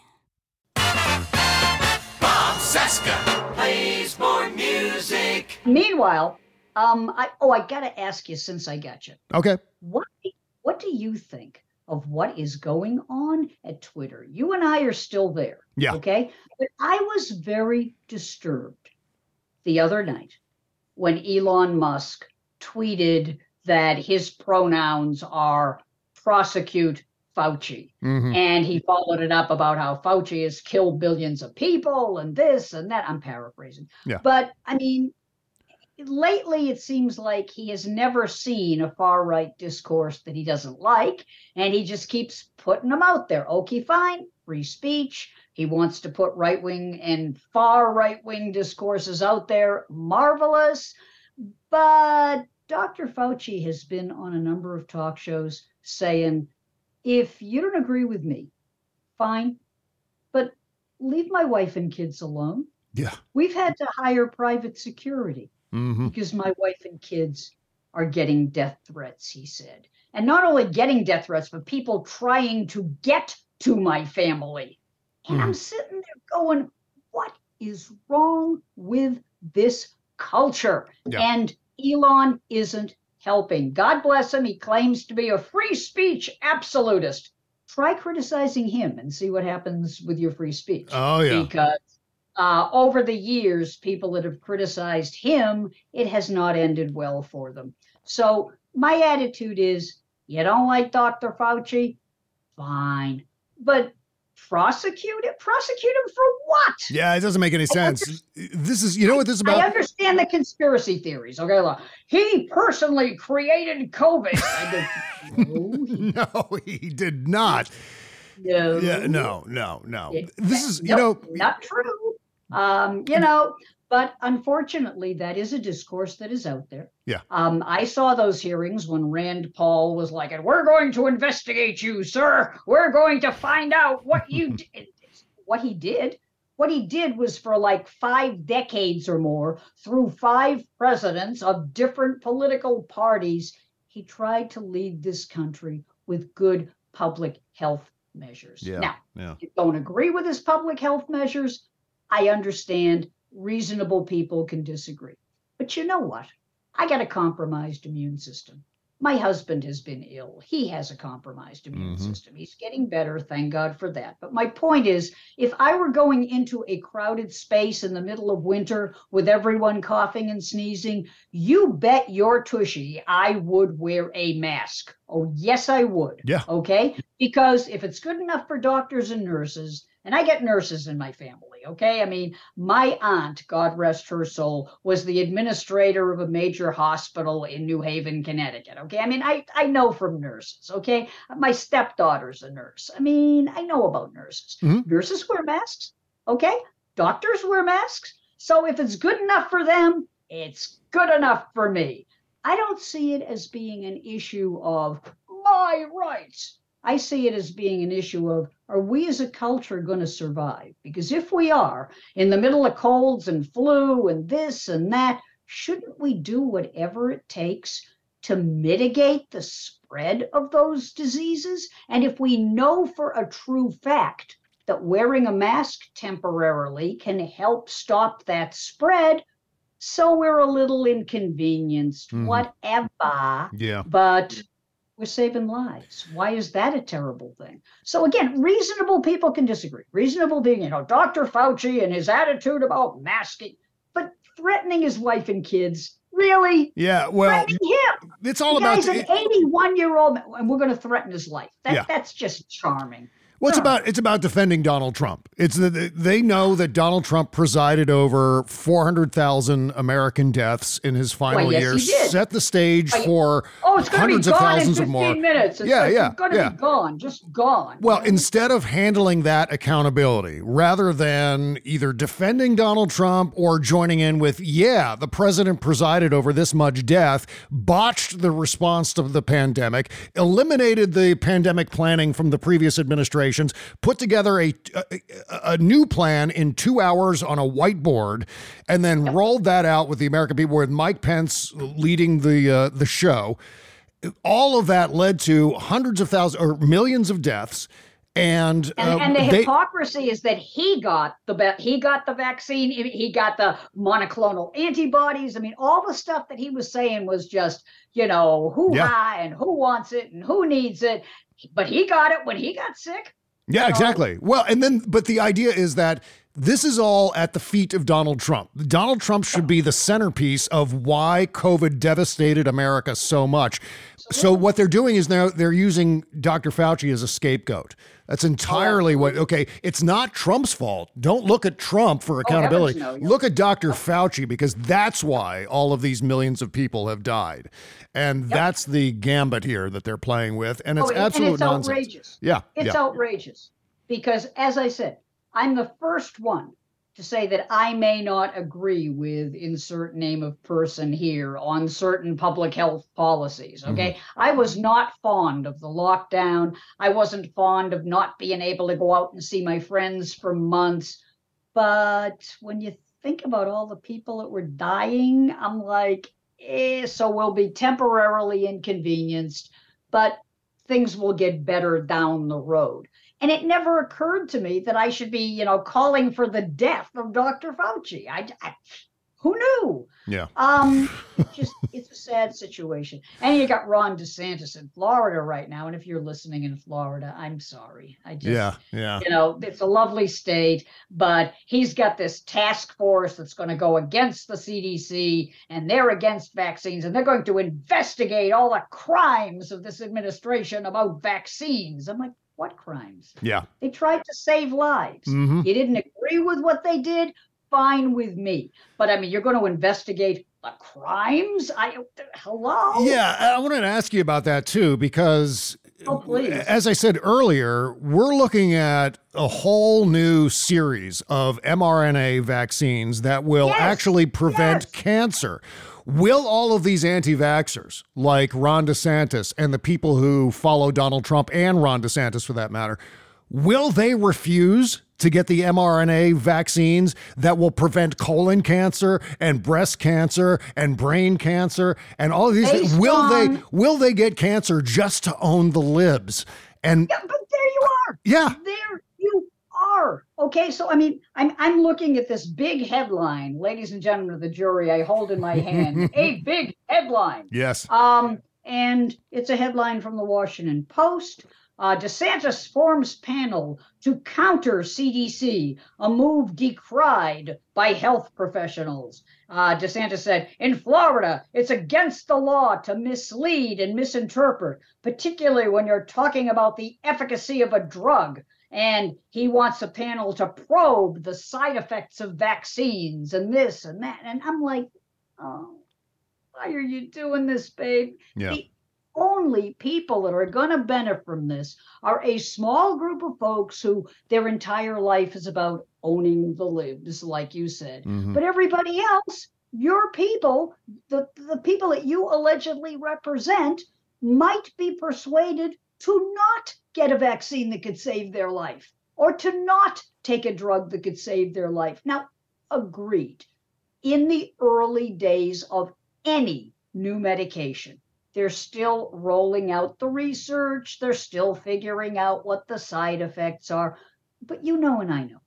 C: Bob Cesca plays more music.
F: Meanwhile, um, I oh, I gotta ask you since I got you.
A: Okay.
F: What what do you think of what is going on at Twitter? You and I are still there.
A: Yeah.
F: Okay. But I was very disturbed the other night when Elon Musk tweeted that his pronouns are prosecute Fauci.
A: Mhm.
F: And he followed it up about how Fauci has killed billions of people and this and that. I'm paraphrasing.
A: Yeah.
F: But I mean, lately it seems like he has never seen a far right discourse that he doesn't like. And he just keeps putting them out there. Okay, fine, free speech. He wants to put right wing and far right wing discourses out there. Marvelous. But Dr. Fauci has been on a number of talk shows saying, if you don't agree with me, fine, but leave my wife and kids alone.
A: Yeah.
F: We've had to hire private security
A: Mm-hmm.
F: because my wife and kids are getting death threats, he said. And not only getting death threats, but people trying to get to my family. And I'm sitting there going, what is wrong with this culture?
A: Yeah.
F: And Elon isn't helping. God bless him. He claims to be a free speech absolutist. Try criticizing him and see what happens with your free speech.
A: Oh, yeah.
F: Because uh, over the years, people that have criticized him, it has not ended well for them. So my attitude is, you don't like Dr. Fauci, fine, but prosecute it. Prosecute him for what?
A: Yeah, it doesn't make any sense. This is, you know what this is about?
F: I understand the conspiracy theories. Okay, look, he personally created COVID. I go, no, he-
A: No, he did not.
F: no.
A: Yeah, no, no, no.
F: It-
A: This is, you know,
F: not true. Um, you know, but unfortunately, that is a discourse that is out there.
A: Yeah.
F: Um, I saw those hearings when Rand Paul was like, "And we're going to investigate you, sir. We're going to find out what you did." What he did, what he did was for like five decades or more, through five presidents of different political parties, he tried to lead this country with good public health measures.
A: yeah,
F: Now,
A: yeah.
F: you don't agree with his public health measures, I understand reasonable people can disagree. But you know what? I got a compromised immune system. My husband has been ill. He has a compromised immune
A: Mhm.
F: system. He's getting better, thank God for that. But my point is if I were going into a crowded space in the middle of winter with everyone coughing and sneezing, you bet your tushy I would wear a mask. Oh, yes, I would.
A: Yeah.
F: Okay. Because if it's good enough for doctors and nurses, and I get nurses in my family, okay? I mean, my aunt, God rest her soul, was the administrator of a major hospital in New Haven, Connecticut, okay? I mean, I, I know from nurses, okay? My stepdaughter's a nurse. I mean, I know about nurses.
A: Mhm.
F: Nurses wear masks, okay? Doctors wear masks. So if it's good enough for them, it's good enough for me. I don't see it as being an issue of my rights. I see it as being an issue of are we as a culture going to survive? Because if we are in the middle of colds and flu and this and that, shouldn't we do whatever it takes to mitigate the spread of those diseases? And if we know for a true fact that wearing a mask temporarily can help stop that spread, so we're a little inconvenienced,
A: Mhm.
F: whatever
A: Yeah.
F: but we're saving lives. Why is that a terrible thing? So again, reasonable people can disagree. Reasonable being, you know, Dr. Fauci and his attitude about masking, but threatening his wife and kids, Really?
A: Yeah, well, it's all
F: the
A: about the-
F: an 81 year old, and we're going to threaten his life. That,
A: Yeah.
F: That's just charming.
A: Well, it's about it's about defending Donald Trump. It's that they know that Donald Trump presided over four hundred thousand American deaths in his final
F: Why, yes,
A: year, set the stage for
F: Oh, it's going to be
A: hundreds of
F: in
A: thousands
F: 15
A: of more.
F: minutes. It's
A: yeah,
F: like,
A: yeah,
F: It's going to
A: yeah.
F: be gone, just gone.
A: Well, instead of handling that accountability, rather than either defending Donald Trump or joining in with, yeah, the president presided over this much death, botched the response to the pandemic, eliminated the pandemic planning from the previous put together a, a, a new plan in two hours on a whiteboard, and then rolled that out with the American people with Mike Pence leading the uh, the show all of that led to hundreds of thousands or millions of deaths. And,
F: And,
A: uh,
F: and the
A: they-
F: hypocrisy is that he got the he got the vaccine, he he got the monoclonal antibodies. I mean, all the stuff that he was saying was just, you know, who
A: Yeah.
F: and who wants it and who needs it. But he got it when he got sick.
A: Yeah, exactly. Well, and then, but the idea is that this is all at the feet of Donald Trump. Donald Trump should be the centerpiece of why COVID devastated America so much. So what they're doing is now they're using Dr. Fauci as a scapegoat. That's entirely what. Okay, it's not Trump's fault. Don't look at Trump for oh, accountability.
F: no, yeah.
A: Look at Dr. Fauci because that's why all of these millions of people have died, and that's the gambit here that they're playing with, and it's
F: Oh,
A: absolute
F: and it's
A: nonsense.
F: outrageous.
A: Yeah,
F: It's
A: yeah.
F: outrageous because, as I said, I'm the first one to say that I may not agree with insert name of person here on certain public health policies. Okay. I was not fond of the lockdown. I wasn't fond of not being able to go out and see my friends for months. But when you think about all the people that were dying, I'm like, eh, so we'll be temporarily inconvenienced, but things will get better down the road. And it never occurred to me that I should be, you know, calling for the death of Dr. Fauci. I, I who knew?
A: Yeah.
F: Um, it's just it's a sad situation. And you got Ron DeSantis in Florida right now. And if you're listening in Florida, I'm sorry. I just
A: Yeah, yeah.
F: you know, it's a lovely state, but he's got this task force that's going to go against the CDC and they're against vaccines and they're going to investigate all the crimes of this administration about vaccines. I'm like, what crimes?
A: Yeah.
F: They tried to save lives.
A: Mhm.
F: You didn't agree with what they did? Fine with me. But I mean, you're going to investigate the crimes? I hello?
A: Yeah, I wanted to ask you about that too, because
F: Oh,
A: as I said earlier, we're looking at a whole new series of mRNA vaccines that will
F: Yes,
A: actually prevent
F: yes.
A: cancer. Will all of these anti vaxxers, like Ron DeSantis and the people who follow Donald Trump and Ron DeSantis for that matter, will they refuse to get the mRNA vaccines that will prevent colon cancer and breast cancer and brain cancer and all of these things? Will they will they get cancer just to own the libs? And
F: Yeah, but there you are.
A: Yeah.
F: There are. Okay, so I mean, I'm I'm looking at this big headline, ladies and gentlemen of the jury. I hold in my hand a big headline.
A: yes.
F: Um, and it's a headline from the Washington Post. Uh, DeSantis forms panel to counter CDC, a move decried by health professionals. Uh, DeSantis said, in Florida, it's against the law to mislead and misinterpret, particularly when you're talking about the efficacy of a drug. And he wants a panel to probe the side effects of vaccines and this and that. And I'm like, oh, why are you doing this, babe?
A: Yeah.
F: The only people that are going to benefit from this are a small group of folks who their entire life is about owning the libs, like you said.
A: Mhm.
F: But everybody else, your people, the, the people that you allegedly represent, might be persuaded to not get a vaccine that could save their life or to not take a drug that could save their life. Now, agreed. In the early days of any new medication, they're still rolling out the research, they're still figuring out what the side effects are. But you know, and I know,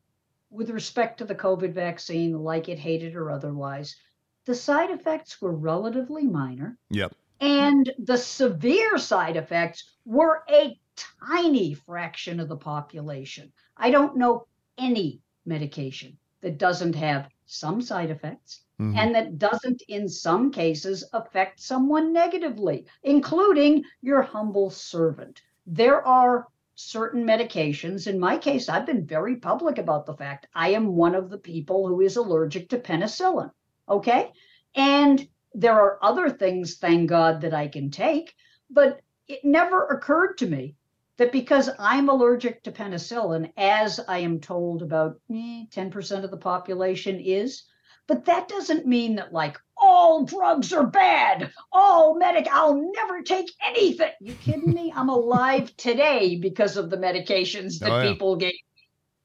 F: with respect to the COVID vaccine, like it, hated, or otherwise, the side effects were relatively minor.
A: Yep.
F: And the severe side effects were a tiny fraction of the population. I don't know any medication that doesn't have some side effects
A: Mhm.
F: and that doesn't, in some cases, affect someone negatively, including your humble servant. There are certain medications. In my case, I've been very public about the fact I am one of the people who is allergic to penicillin. Okay. And there are other things, thank God, that I can take, but it never occurred to me that because I'm allergic to penicillin, as I am told about eh, 10% of the population is, but that doesn't mean that like all drugs are bad. All medic, I'll never take anything. You kidding me? I'm alive today because of the medications that
A: Oh, yeah.
F: people gave. me.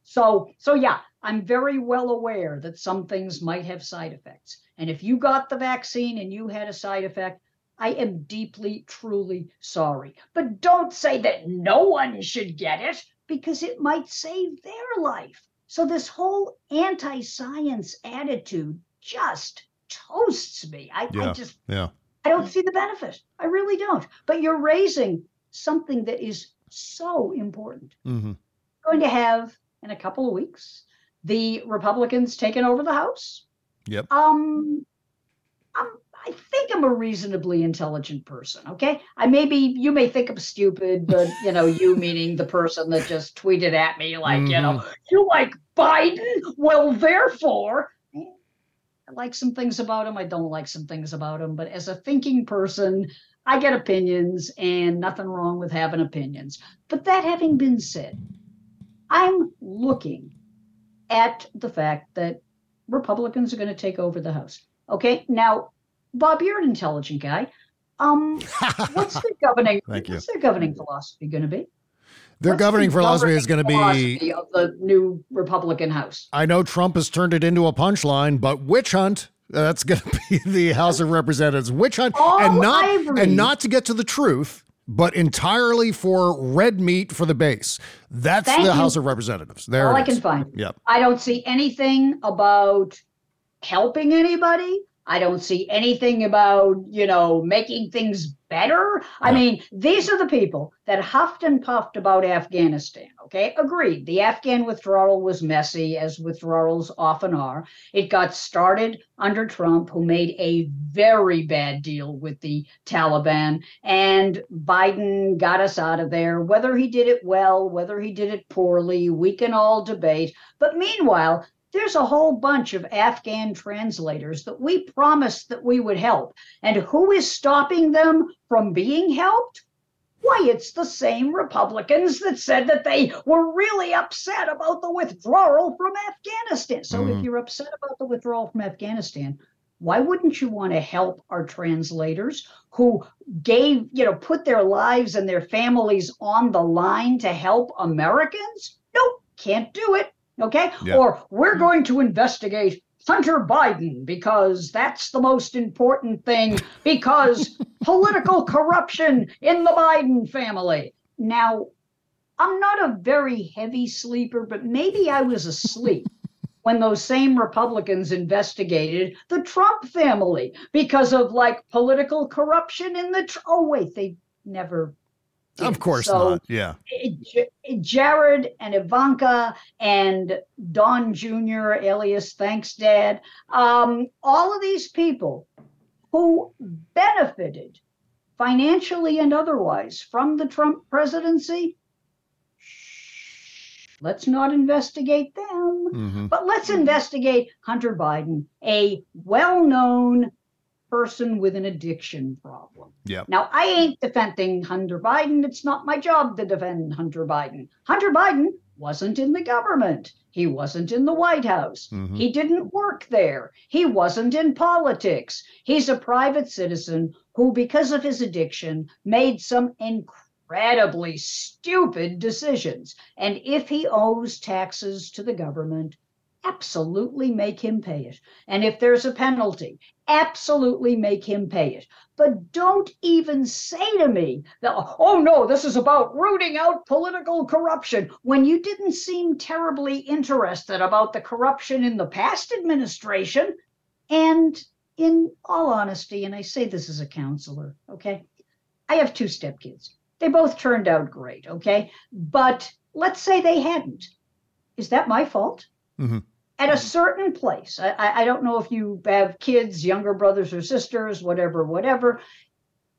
F: So, so yeah, I'm very well aware that some things might have side effects. And if you got the vaccine and you had a side effect, I am deeply, truly sorry. But don't say that no one should get it because it might save their life. So, this whole anti science attitude just toasts me. I, I just,
A: Yeah.
F: I don't see the benefit. I really don't. But you're raising something that is so important.
A: Mm-hmm.
F: Going to have in a couple of weeks the Republicans taking over the House.
A: Yep.
F: Um, I'm, I think I'm a reasonably intelligent person. Okay, I maybe you may think I'm stupid, but you know, you meaning the person that just tweeted at me like, you know, mm-hmm. you like Biden? Well, therefore, I like some things about him. I don't like some things about him. But as a thinking person, I get opinions, and nothing wrong with having opinions. But that having been said, I'm looking at the fact that Republicans are going to take over the House. Okay, now, Bob, you're an intelligent guy. Um, what's their governing?
A: Thank you.
F: What's their governing philosophy going to be?
A: Their
F: What's the
A: governing philosophy is going to be
F: of the new Republican House.
A: I know Trump has turned it into a punchline, but witch hunt. That's going to be the House of Representatives witch hunt,
F: All
A: and not
F: ivory.
A: and not to get to the truth, but entirely for red meat for the base. That's
F: Thank
A: the
F: you.
A: House of Representatives. There
F: All I can find.
A: Yep.
F: I don't see anything about helping anybody. I don't see anything about, you know, making things better. I mean, these are the people that huffed and puffed about Afghanistan. Okay, agreed. The Afghan withdrawal was messy, as withdrawals often are. It got started under Trump, who made a very bad deal with the Taliban, and Biden got us out of there. Whether he did it well, whether he did it poorly, we can all debate. But meanwhile, there's a whole bunch of Afghan translators that we promised that we would help. And who is stopping them from being helped? Why, it's the same Republicans that said that they were really upset about the withdrawal from Afghanistan. So if
A: Mhm.
F: you're upset about the withdrawal from Afghanistan, why wouldn't you want to help our translators who gave, you know, put their lives and their families on the line to help Americans? Nope, can't do it. Okay.
A: Yeah.
F: Or we're mm. going to investigate Hunter Biden because that's the most important thing because political corruption in the Biden family. Now, I'm not a very heavy sleeper, but maybe I was asleep when those same Republicans investigated the Trump family because of like political corruption in the. Tr- oh, wait, they never.
A: Of course
F: So,
A: not. Yeah.
F: Jared and Ivanka and Don Jr., alias Thanks Dad, um, all of these people who benefited financially and otherwise from the Trump presidency, let's not investigate them.
A: hmm
F: But let's investigate Hunter Biden, a well known person with an addiction problem.
A: Yeah.
F: Now, I ain't defending Hunter Biden. It's not my job to defend Hunter Biden. Hunter Biden wasn't in the government. He wasn't in the White House.
A: Mhm.
F: He didn't work there. He wasn't in politics. He's a private citizen who, because of his addiction, made some incredibly stupid decisions. And if he owes taxes to the government, absolutely make him pay it. And if there's a penalty, absolutely make him pay it. But don't even say to me that, oh no, this is about rooting out political corruption when you didn't seem terribly interested about the corruption in the past administration. And in all honesty, and I say this as a counselor, okay, I have two stepkids. They both turned out great, okay? But let's say they hadn't. Is that my fault?
A: Mhm.
F: At a mm. certain place, I, I don't know if you have kids, younger brothers or sisters, whatever, whatever.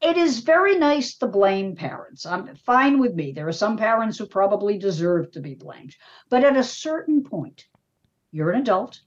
F: It is very nice to blame parents. I'm fine with me. There are some parents who probably deserve to be blamed. But at a certain point, you're an adult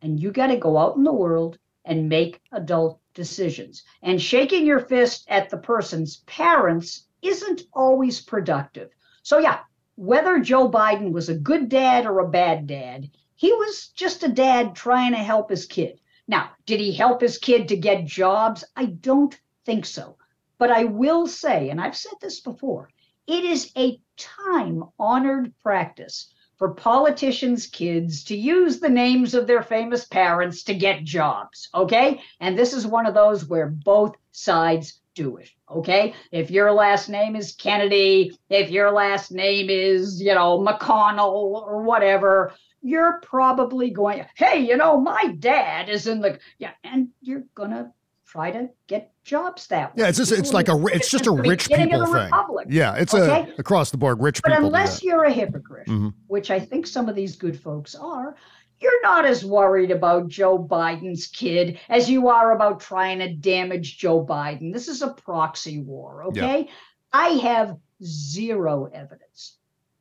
F: and you got to go out in the world and make adult decisions. And shaking your fist at the person's parents isn't always productive. So, yeah, whether Joe Biden was a good dad or a bad dad, he was just a dad trying to help his kid. Now, did he help his kid to get jobs? I don't think so. But I will say, and I've said this before, it is a time honored practice for politicians' kids to use the names of their famous parents to get jobs. Okay. And this is one of those where both sides do it. Okay. If your last name is Kennedy, if your last name is, you know, McConnell or whatever, you're probably going, hey, you know, my dad is in the yeah, and you're gonna try to get jobs that way.
A: Yeah, it's just it's like a it's just a rich people thing.
F: Republic,
A: yeah, it's
F: okay?
A: a across the board rich
F: but
A: people.
F: unless you're a hypocrite,
A: mm-hmm.
F: which I think some of these good folks are, you're not as worried about Joe Biden's kid as you are about trying to damage Joe Biden. This is a proxy war, okay? Yeah. I have zero evidence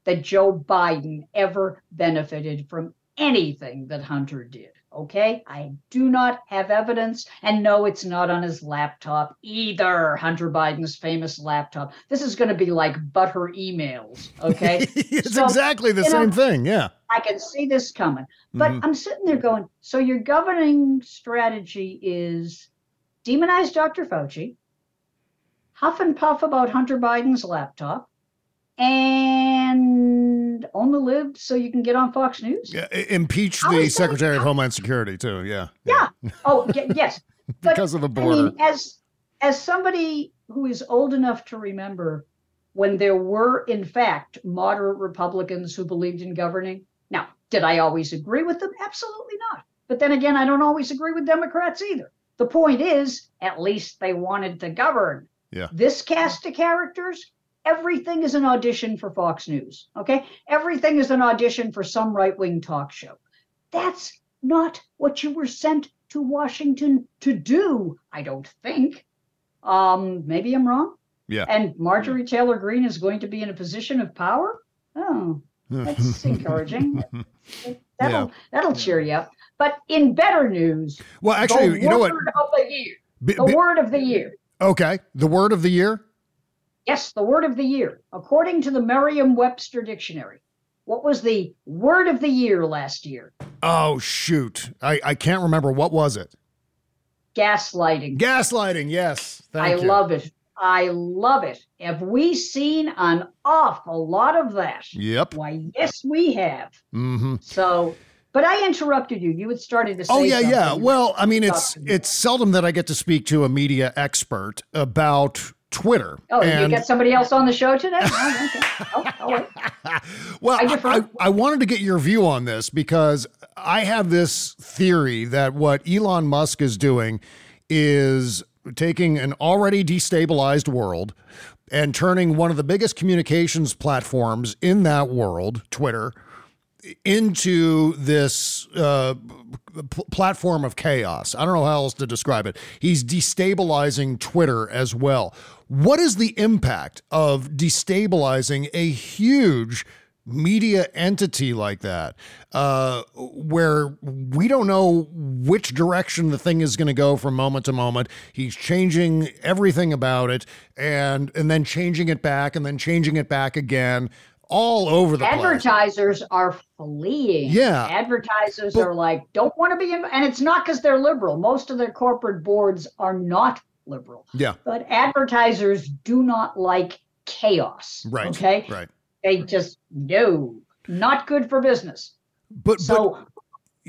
F: that Joe Biden ever benefited from anything that Hunter did. Okay, I do not have evidence, and no, it's not on his laptop either. Hunter Biden's famous laptop. This is going to be like butter emails. Okay,
A: it's so, exactly the same know, thing. Yeah,
F: I can see this coming, but mm-hmm. I'm sitting there going, so your governing strategy is demonize Dr. Fauci, huff and puff about Hunter Biden's laptop, and only lived so you can get on Fox News.
A: Yeah, impeach the Secretary of Homeland Security too. Yeah.
F: Yeah. Oh, yes.
A: because of the border. I
F: mean, as as somebody who is old enough to remember when there were in fact moderate Republicans who believed in governing. Now, did I always agree with them? Absolutely not. But then again, I don't always agree with Democrats either. The point is, at least they wanted to govern.
A: Yeah.
F: This cast of characters everything is an audition for Fox News. Okay. Everything is an audition for some right wing talk show. That's not what you were sent to Washington to do, I don't think. Um, maybe I'm wrong.
A: Yeah.
F: And Marjorie Taylor Greene is going to be in a position of power. Oh, that's encouraging. That'll yeah. that'll cheer you up. But in better news,
A: well, actually, you know what?
F: Of the year, the word of the year.
A: Okay, the word of the year.
F: Yes, the word of the year. According to the Merriam Webster Dictionary, what was the word of the year last year?
A: Oh, shoot. I, I can't remember. What was it?
F: Gaslighting.
A: Gaslighting, yes. Thank
F: I
A: you.
F: love it. I love it. Have we seen an awful lot of that?
A: Yep.
F: Why, yes, we have.
A: Mm-hmm.
F: So but I interrupted you. You had started to say.
A: Oh yeah, yeah. Well, I mean, it's it's seldom that I get to speak to a media expert about Twitter.
F: Oh, and... you get somebody else on the show today? Oh, okay. oh, oh,
A: well, I, I, I, wanted to get your view on this because I have this theory that what Elon Musk is doing is taking an already destabilized world and turning one of the biggest communications platforms in that world, Twitter, into this uh, p- platform of chaos. I don't know how else to describe it. He's destabilizing Twitter as well. What is the impact of destabilizing a huge media entity like that, uh, where we don't know which direction the thing is going to go from moment to moment. He's changing everything about it, and and then changing it back, and then changing it back again all over the place.
F: advertisers
A: place.
F: are fleeing
A: yeah
F: advertisers but, are like don't want to be in and it's not because they're liberal most of their corporate boards are not liberal
A: yeah
F: but advertisers do not like chaos
A: right
F: okay
A: right
F: they just no not good for business
A: but
F: so
A: but,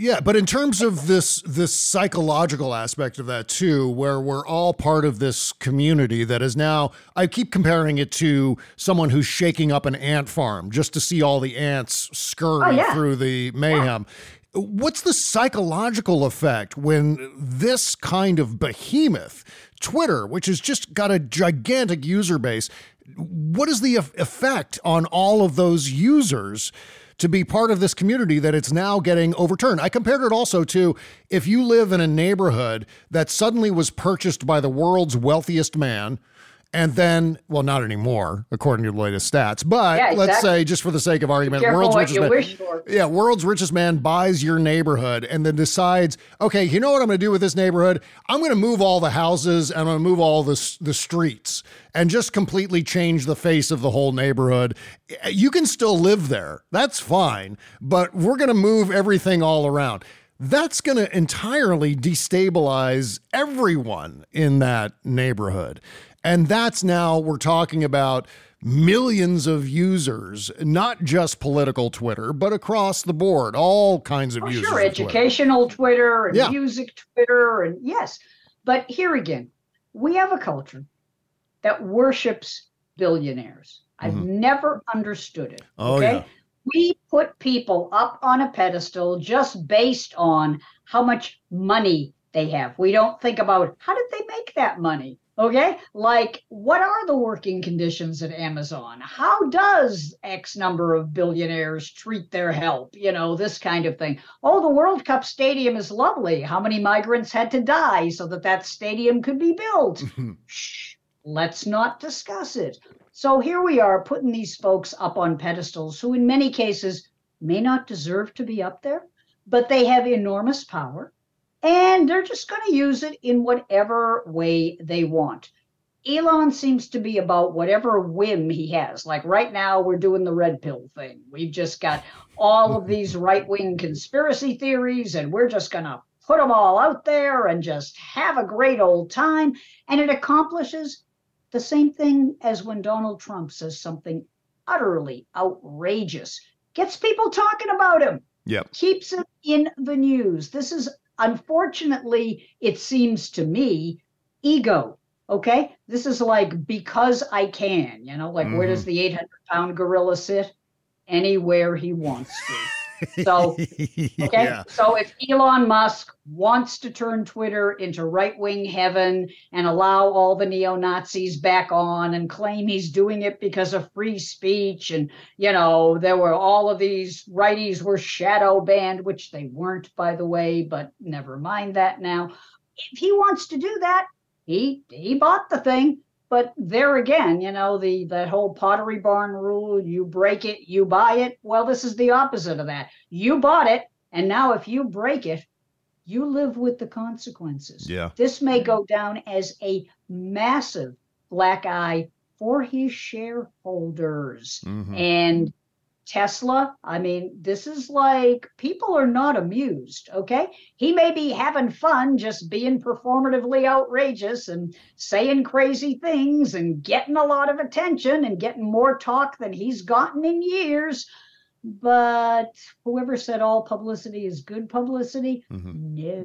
A: yeah, but in terms of this this psychological aspect of that too, where we're all part of this community that is now I keep comparing it to someone who's shaking up an ant farm just to see all the ants scurry oh, yeah. through the mayhem. Yeah. What's the psychological effect when this kind of behemoth, Twitter, which has just got a gigantic user base, what is the effect on all of those users to be part of this community that it's now getting overturned. I compared it also to if you live in a neighborhood that suddenly was purchased by the world's wealthiest man and then, well, not anymore, according to the latest stats. But
F: Yeah,
A: let's say, just for the sake of argument,
F: careful
A: world's richest man.
F: for.
A: Yeah, world's richest man buys your neighborhood and then decides, okay, you know what I'm going to do with this neighborhood? I'm going to move all the houses and I'm going to move all the the streets and just completely change the face of the whole neighborhood. You can still live there. That's fine, but we're going to move everything all around. That's going to entirely destabilize everyone in that neighborhood. And that's now we're talking about millions of users, not just political Twitter, but across the board, all kinds of
F: Oh,
A: users.
F: sure,
A: of Twitter.
F: educational Twitter and
A: Yeah.
F: music Twitter, and yes. But here again, we have a culture that worships billionaires. I've never understood it.
A: Mm-hmm. Oh,
F: okay?
A: yeah.
F: We put people up on a pedestal just based on how much money they have. We don't think about how did they make that money? Okay. Like, what are the working conditions at Amazon? How does X number of billionaires treat their help? You know, this kind of thing. Oh, the World Cup stadium is lovely. How many migrants had to die so that that stadium could be built? Shh, let's not discuss it. So here we are putting these folks up on pedestals who, in many cases, may not deserve to be up there, but they have enormous power and they're just going to use it in whatever way they want. Elon seems to be about whatever whim he has. Like right now, we're doing the red pill thing. We've just got all of these right wing conspiracy theories, and we're just going to put them all out there and just have a great old time. And it accomplishes the same thing as when Donald Trump says something utterly outrageous, gets people talking about him
A: Yep.
F: keeps it in the news. This is unfortunately, it seems to me, ego. Okay. This is like because I can, you know, like where does mm-hmm. the 800 pound gorilla sit? Anywhere he wants to. So, okay.
A: Yeah.
F: So if Elon Musk wants to turn Twitter into right wing heaven and allow all the neo Nazis back on and claim he's doing it because of free speech, and, you know, there were all of these righties were shadow banned, which they weren't, by the way, but never mind that now. If he wants to do that, he he bought the thing. But there again, you know, the that whole pottery barn rule, you break it, you buy it. Well, this is the opposite of that. You bought it, and now if you break it, you live with the consequences.
A: Yeah.
F: This may go down as a massive black eye for his shareholders.
A: Mhm.
F: And Tesla, I mean, this is like people are not amused, okay? He may be having fun just being performatively outrageous and saying crazy things and getting a lot of attention and getting more talk than he's gotten in years. But whoever said all publicity is good publicity,
A: Mhm.
F: no.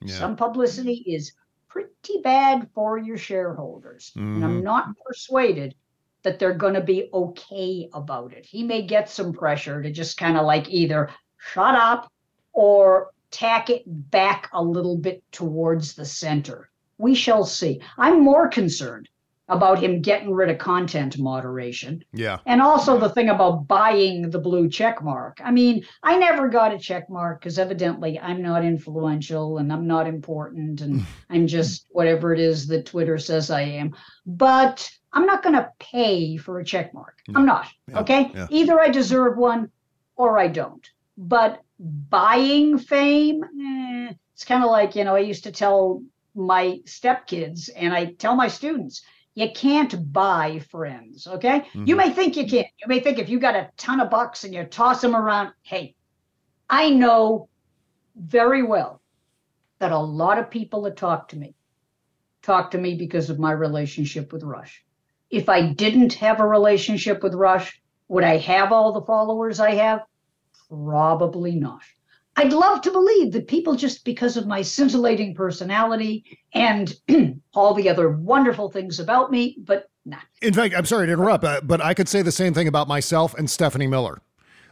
A: Yeah.
F: Some publicity is pretty bad for your shareholders. And I'm
A: Mhm.
F: not persuaded that they're going to be okay about it. He may get some pressure to just kind of like either shut up or tack it back a little bit towards the center. We shall see. I'm more concerned about him getting rid of content moderation.
A: Yeah.
F: And also the thing about buying the blue check mark. I mean, I never got a check mark because evidently I'm not influential and I'm not important and I'm just whatever it is that Twitter says I am. But I'm not going to pay for a check mark. I'm not.
A: Yeah,
F: Okay.
A: yeah.
F: Either I deserve one or I don't. But buying fame, eh, it's kind of like, you know, I used to tell my stepkids and I tell my students, you can't buy friends. Okay. You may think you can. You may think if you got a ton of bucks and you toss them around, hey, I know very well that a lot of people that talk to me talk to me because of my relationship with Rush. If I didn't have a relationship with Rush, would I have all the followers I have? Probably not. I'd love to believe that people just because of my scintillating personality and all the other wonderful things about me, but nah.
A: In fact, I'm sorry to interrupt, uh, but I could say the same thing about myself and Stephanie Miller.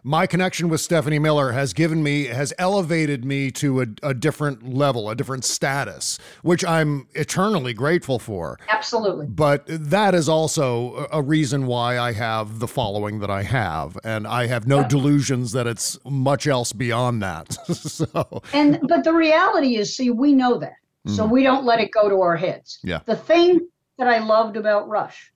A: My connection with Stephanie Miller has given me, has elevated me to a, a different level, a different status, which I'm eternally grateful for.
F: Absolutely.
A: But that is also a reason why I have the following that I have. And I have no delusions that it's much else beyond that. so,
F: And but the reality is, see, we know that. So
A: Mhm.
F: we don't let it go to our heads.
A: yeah.
F: The thing that I loved about Rush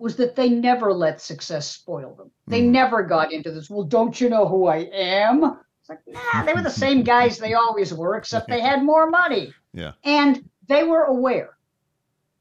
F: was that they never let success spoil them. They
A: Mm.
F: never got into this. Well, don't you know who I am? It's like, nah, they were the same guys they always were, except they had more money.
A: Yeah.
F: And they were aware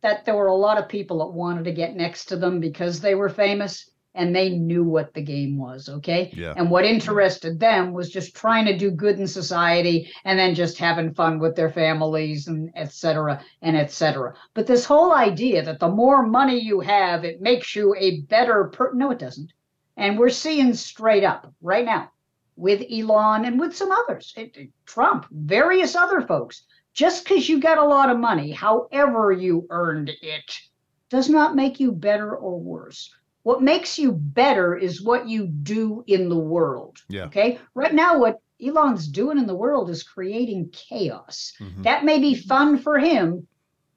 F: that there were a lot of people that wanted to get next to them because they were famous and they knew what the game was, okay?
A: Yeah.
F: And what interested them was just trying to do good in society and then just having fun with their families and et cetera and et cetera. But this whole idea that the more money you have, it makes you a better per no, it doesn't. And we're seeing straight up right now with Elon and with some others, it, it- Trump, various other folks. Just because you got a lot of money, however you earned it, does not make you better or worse. What makes you better is what you do in the world.
A: Yeah.
F: Okay. Right now, what Elon's doing in the world is creating chaos.
A: Mhm.
F: That may be fun for him,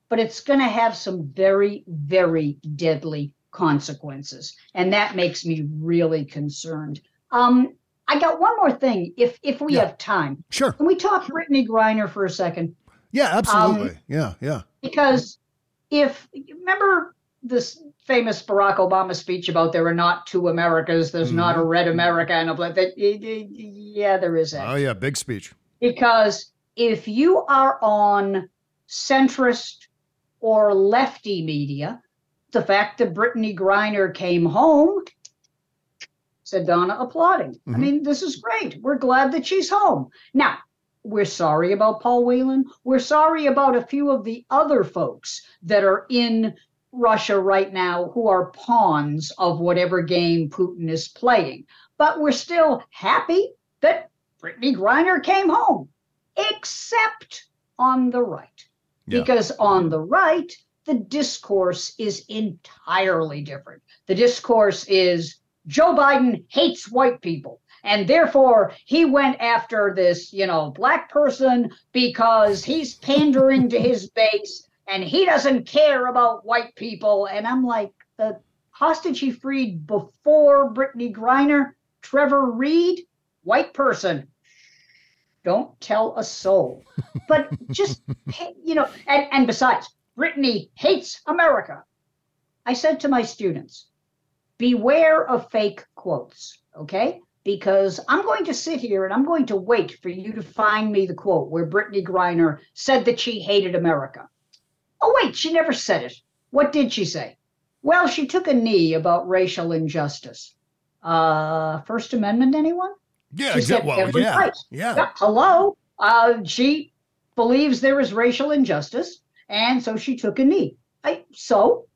F: but it's going to have some very, very deadly consequences. And that makes me really concerned. Um, I got one more thing, if if we
A: Yeah.
F: have time.
A: Sure.
F: Can we talk Brittney Griner for a second?
A: Yeah,
F: Um,
A: absolutely. yeah, yeah.
F: because if remember this famous Barack Obama speech about there are not two Americas, there's not a red America and a black. That, yeah, there is.
A: Oh, yeah. Big speech.
F: Because if you are on centrist or lefty media, the fact that Brittney Griner came home, said Donna, applauding. I
A: Mhm.
F: mean, this is great. We're glad that she's home. Now, we're sorry about Paul Whelan. We're sorry about a few of the other folks that are in Russia right now who are pawns of whatever game Putin is playing. But we're still happy that Brittney Griner came home, except on the right.
A: Yeah.
F: Because on the right, the discourse is entirely different. The discourse is Joe Biden hates white people. And therefore, he went after this, you know, black person because he's pandering to his base and he doesn't care about white people. And I'm like, the hostage he freed before Brittney Griner, Trevor Reed, white person. Don't tell a soul. But just, you know, and, and besides, Brittney hates America. I said to my students, beware of fake quotes, okay? Because I'm going to sit here and I'm going to wait for you to find me the quote where Brittney Griner said that she hated America. Oh, wait, she never said it. What did she say? Well, she took a knee about racial injustice. Uh, First Amendment, anyone?
A: Yeah,
F: She
A: exa-
F: said
A: well, yeah,
F: right.
A: yeah.
F: Hello. Uh, she believes there is racial injustice, and so she took a knee. I, so,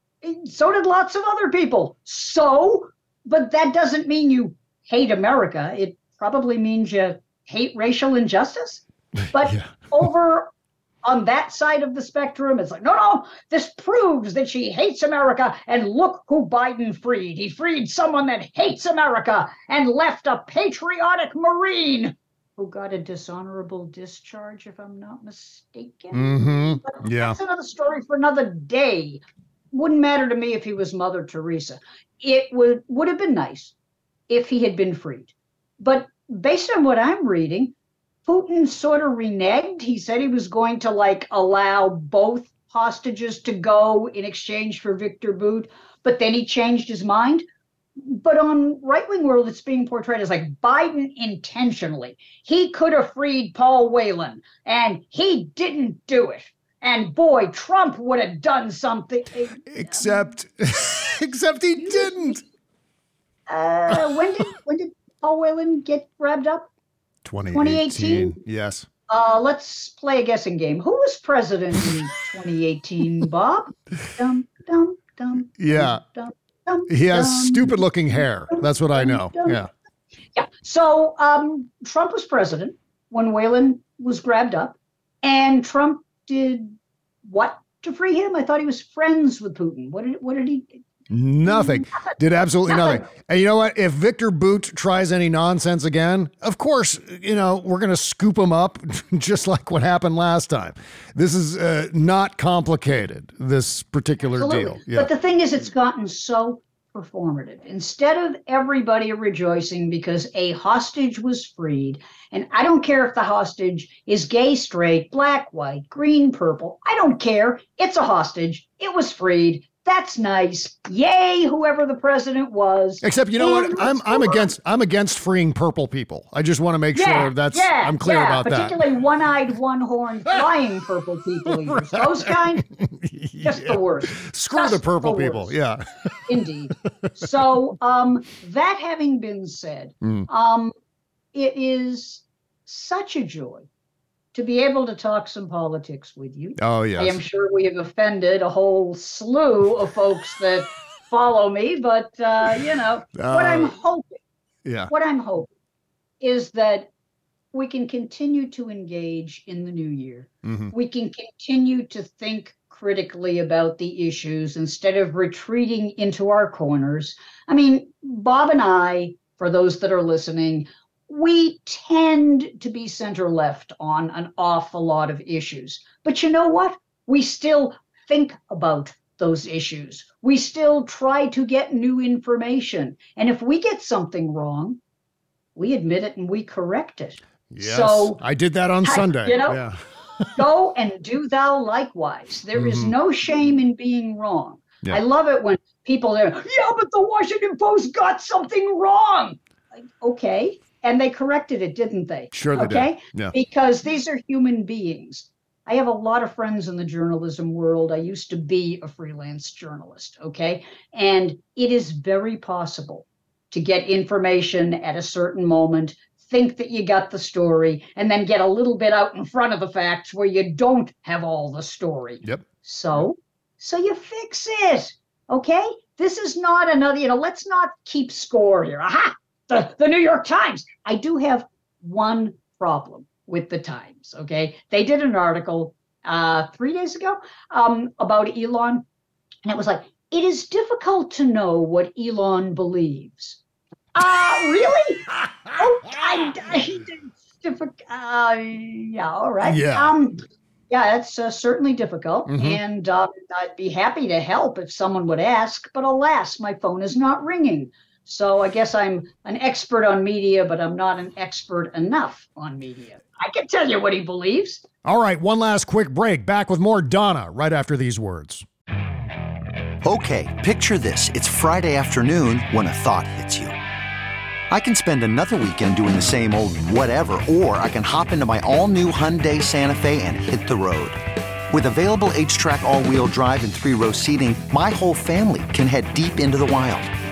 F: so did lots of other people. So, but that doesn't mean you hate America. It probably means you hate racial injustice. But over on that side of the spectrum, it's like, no, no, this proves that she hates America. And look who Biden freed. He freed someone that hates America and left a patriotic Marine who got a dishonorable discharge, if I'm not mistaken.
A: Mm-hmm. Yeah.
F: That's another story for another day. Wouldn't matter to me if he was Mother Teresa. It would would have been nice if he had been freed. But based on what I'm reading, Putin sort of reneged. He said he was going to like allow both hostages to go in exchange for Viktor Bout, but then he changed his mind. But on right wing world, it's being portrayed as like Biden intentionally. He could have freed Paul Whelan, and he didn't do it. And boy, Trump would have done something.
A: Except, except he didn't.
F: Uh, when did when did Paul Whelan get grabbed up?
A: 2018. Yes.
F: Uh, let's play a guessing game. Who was president in 2018, Bob? Dum dum dum.
A: Yeah.
F: Dum, dum,
A: He has
F: dum.
A: stupid looking hair. That's what I know. Yeah.
F: Yeah. So um, Trump was president when Whelan was grabbed up, and Trump did what to free him? I thought he was friends with Putin. What did what did he?
A: Nothing. Did absolutely nothing.
F: Nothing.
A: And you know what? If Viktor Bout tries any nonsense again, of course, you know, we're going to scoop him up just like what happened last time. This is uh, not complicated, this particular
F: Absolutely.
A: deal.
F: But the thing is, it's gotten so performative. Instead of everybody rejoicing because a hostage was freed, and I don't care if the hostage is gay, straight, black, white, green, purple, I don't care. It's a hostage. It was freed. That's nice. Yay, whoever the president was.
A: Except you know what? I'm I'm against I'm against freeing purple people. I just want to make sure that's
F: yeah,
A: I'm clear
F: yeah,
A: about that.
F: particularly one-eyed, one-horned, flying purple people. Those kind, just the worst.
A: Screw the purple
F: the
A: people. Yeah.
F: Indeed. So, um, that having been said,
A: Mm.
F: um, it is such a joy to be able to talk some politics with you.
A: Oh yes.
F: I am sure we have offended a whole slew of folks that follow me, but uh, you know what I'm
A: Uh,
F: hoping
A: Yeah.
F: what I'm hoping is that we can continue to engage in the new year.
A: Mhm.
F: We can continue to think critically about the issues instead of retreating into our corners. I mean, Bob and I, for those that are listening, we tend to be center left on an awful lot of issues. But you know what? We still think about those issues. We still try to get new information. And if we get something wrong, we admit it and we correct it.
A: Yes.
F: So,
A: I did that on
F: I-
A: Sunday.
F: you know,
A: yeah.
F: Go and do thou likewise. There is
A: Mhm.
F: no shame in being wrong.
A: Yeah.
F: I love it when people are, yeah, but the Washington Post got something wrong. Like, okay. And they corrected it, didn't they?
A: Sure they did.
F: okay?
A: Yeah.
F: Because these are human beings. I have a lot of friends in the journalism world. I used to be a freelance journalist, okay? And it is very possible to get information at a certain moment, think that you got the story, and then get a little bit out in front of the facts where you don't have all the story.
A: Yep.
F: So, so you fix it, okay? This is not another, you know, let's not keep score here. Aha! The, the New York Times. I do have one problem with the Times, okay? They did an article uh, three days ago um, about Elon, and it was like, it is difficult to know what Elon believes. Uh, really? oh, I, I, difficult. Uh, yeah, all right.
A: Yeah.
F: Um, yeah, it's uh, certainly difficult,
A: Mhm.
F: and uh, I'd be happy to help if someone would ask. But alas, my phone is not ringing. So I guess I'm an expert on media, but I'm not an expert enough on media. I can tell you what he believes.
A: All right, one last quick break. Back with more Donna right after these words.
G: Okay, picture this. It's Friday afternoon when a thought hits you. I can spend another weekend doing the same old whatever, or I can hop into my all new Hyundai Santa Fe and hit the road. With available HTRAC, all wheel drive, and three row seating, my whole family can head deep into the wild.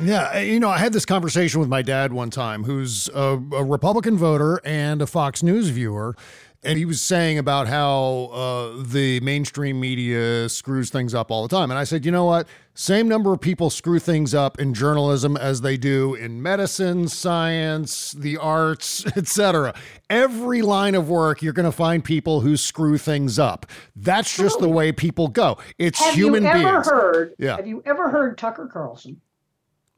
A: Yeah, uh, you know, I had this conversation with my dad one time, who's a, a Republican voter and a Fox News viewer. And he was saying about how uh, the mainstream media screws things up all the time. And I said, you know what? Same number of people screw things up in journalism as they do in medicine, science, the arts, etc. Every line of work, you're going to find people who screw things up. That's just the way people go. It's
F: Have
A: human
F: you ever
A: beings.
F: heard?
A: Yeah.
F: Have you ever heard Tucker Carlson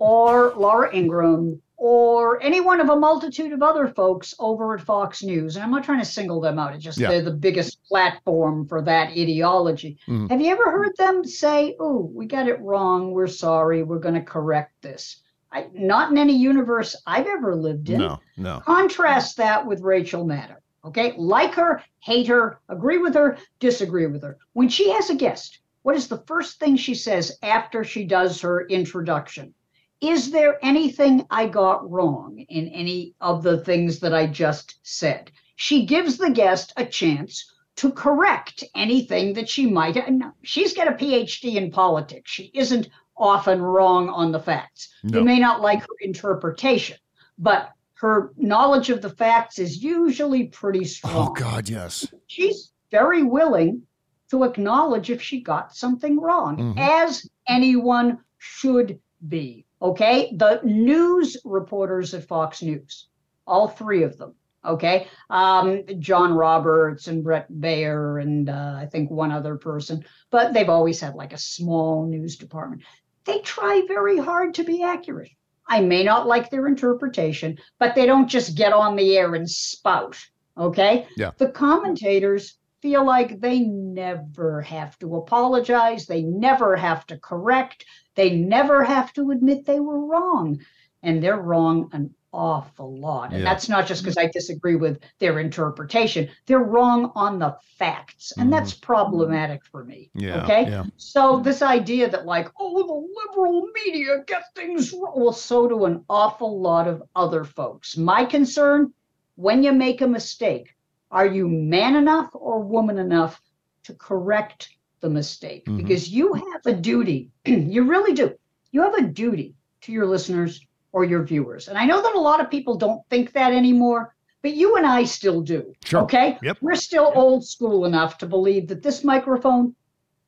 F: or Laura Ingraham or any one of a multitude of other folks over at Fox News? And I'm not trying to single them out. It's just
A: Yeah.
F: they're the biggest platform for that ideology.
A: Mhm.
F: Have you ever heard them say, "Oh, we got it wrong. We're sorry. We're going to correct this"? I, not in any universe I've ever lived in.
A: No, no.
F: Contrast that with Rachel Maddow. Okay, like her, hate her, agree with her, disagree with her. When she has a guest, what is the first thing she says after she does her introduction? Is there anything I got wrong in any of the things that I just said? She gives the guest a chance to correct anything that she might have. no, She's got a PhD in politics. She isn't often wrong on the facts.
A: No.
F: You may not like her interpretation, but her knowledge of the facts is usually pretty strong.
A: Oh God, yes.
F: She's very willing to acknowledge if she got something wrong,
A: Mhm.
F: as anyone should be. Okay. The news reporters at Fox News, all three of them. Okay. Um, John Roberts and Bret Baier, and uh, I think one other person, but they've always had like a small news department. They try very hard to be accurate. I may not like their interpretation, but they don't just get on the air and spout. Okay.
A: Yeah.
F: The commentators feel like they never have to apologize, they never have to correct, they never have to admit they were wrong. And they're wrong an awful lot. And
H: Yeah.
F: that's not just because I disagree with their interpretation, they're wrong on the facts. And mm-hmm. that's problematic for me.
A: Yeah,
F: Okay.
A: yeah.
F: So this idea that like, oh, the liberal media get things wrong. Well, so do an awful lot of other folks. My concern, when you make a mistake, are you man enough or woman enough to correct the mistake?
H: Mhm.
F: Because you have a duty. you really do. You have a duty to your listeners or your viewers. And I know that a lot of people don't think that anymore, but you and I still do.
A: Sure.
F: Okay?
A: Yep.
F: We're still old school enough to believe that this microphone,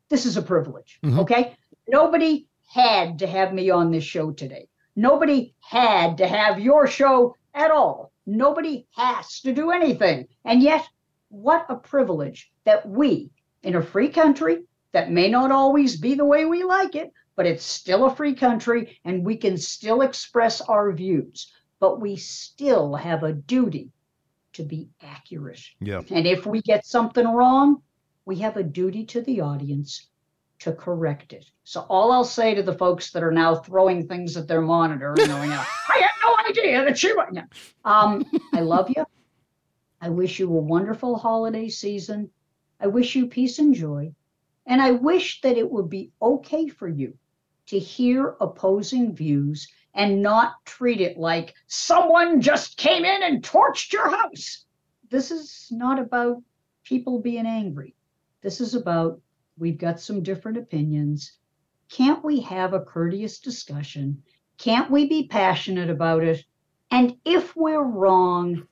F: this is a privilege.
A: Mhm.
F: Okay? Nobody had to have me on this show today. Nobody had to have your show at all. Nobody has to do anything. And yet, what a privilege that we, in a free country that may not always be the way we like it, but it's still a free country and we can still express our views, but we still have a duty to be accurate.
A: Yeah.
F: And if we get something wrong, we have a duty to the audience to correct it. So all I'll say to the folks that are now throwing things at their monitor and going, I had no idea that she was. No. Um, I love you. I wish you a wonderful holiday season. I wish you peace and joy. And I wish that it would be okay for you to hear opposing views and not treat it like someone just came in and torched your house. This is not about people being angry. This is about we've got some different opinions. Can't we have a courteous discussion? Can't we be passionate about it? And if we're wrong,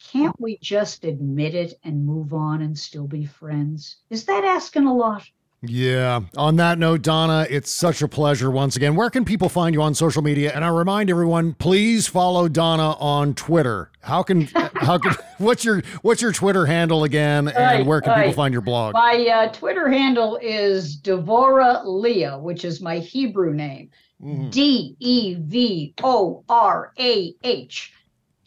F: can't we just admit it and move on and still be friends? Is that asking a lot?
A: Yeah. On that note, Donna, it's such a pleasure once again. Where can people find you on social media? And I remind everyone, please follow Donna on Twitter. How can how can what's your what's your Twitter handle again? And
F: Right,
A: where can people find your blog?
F: My uh, Twitter handle is Devorah Leah, which is my Hebrew name. D E V O R A H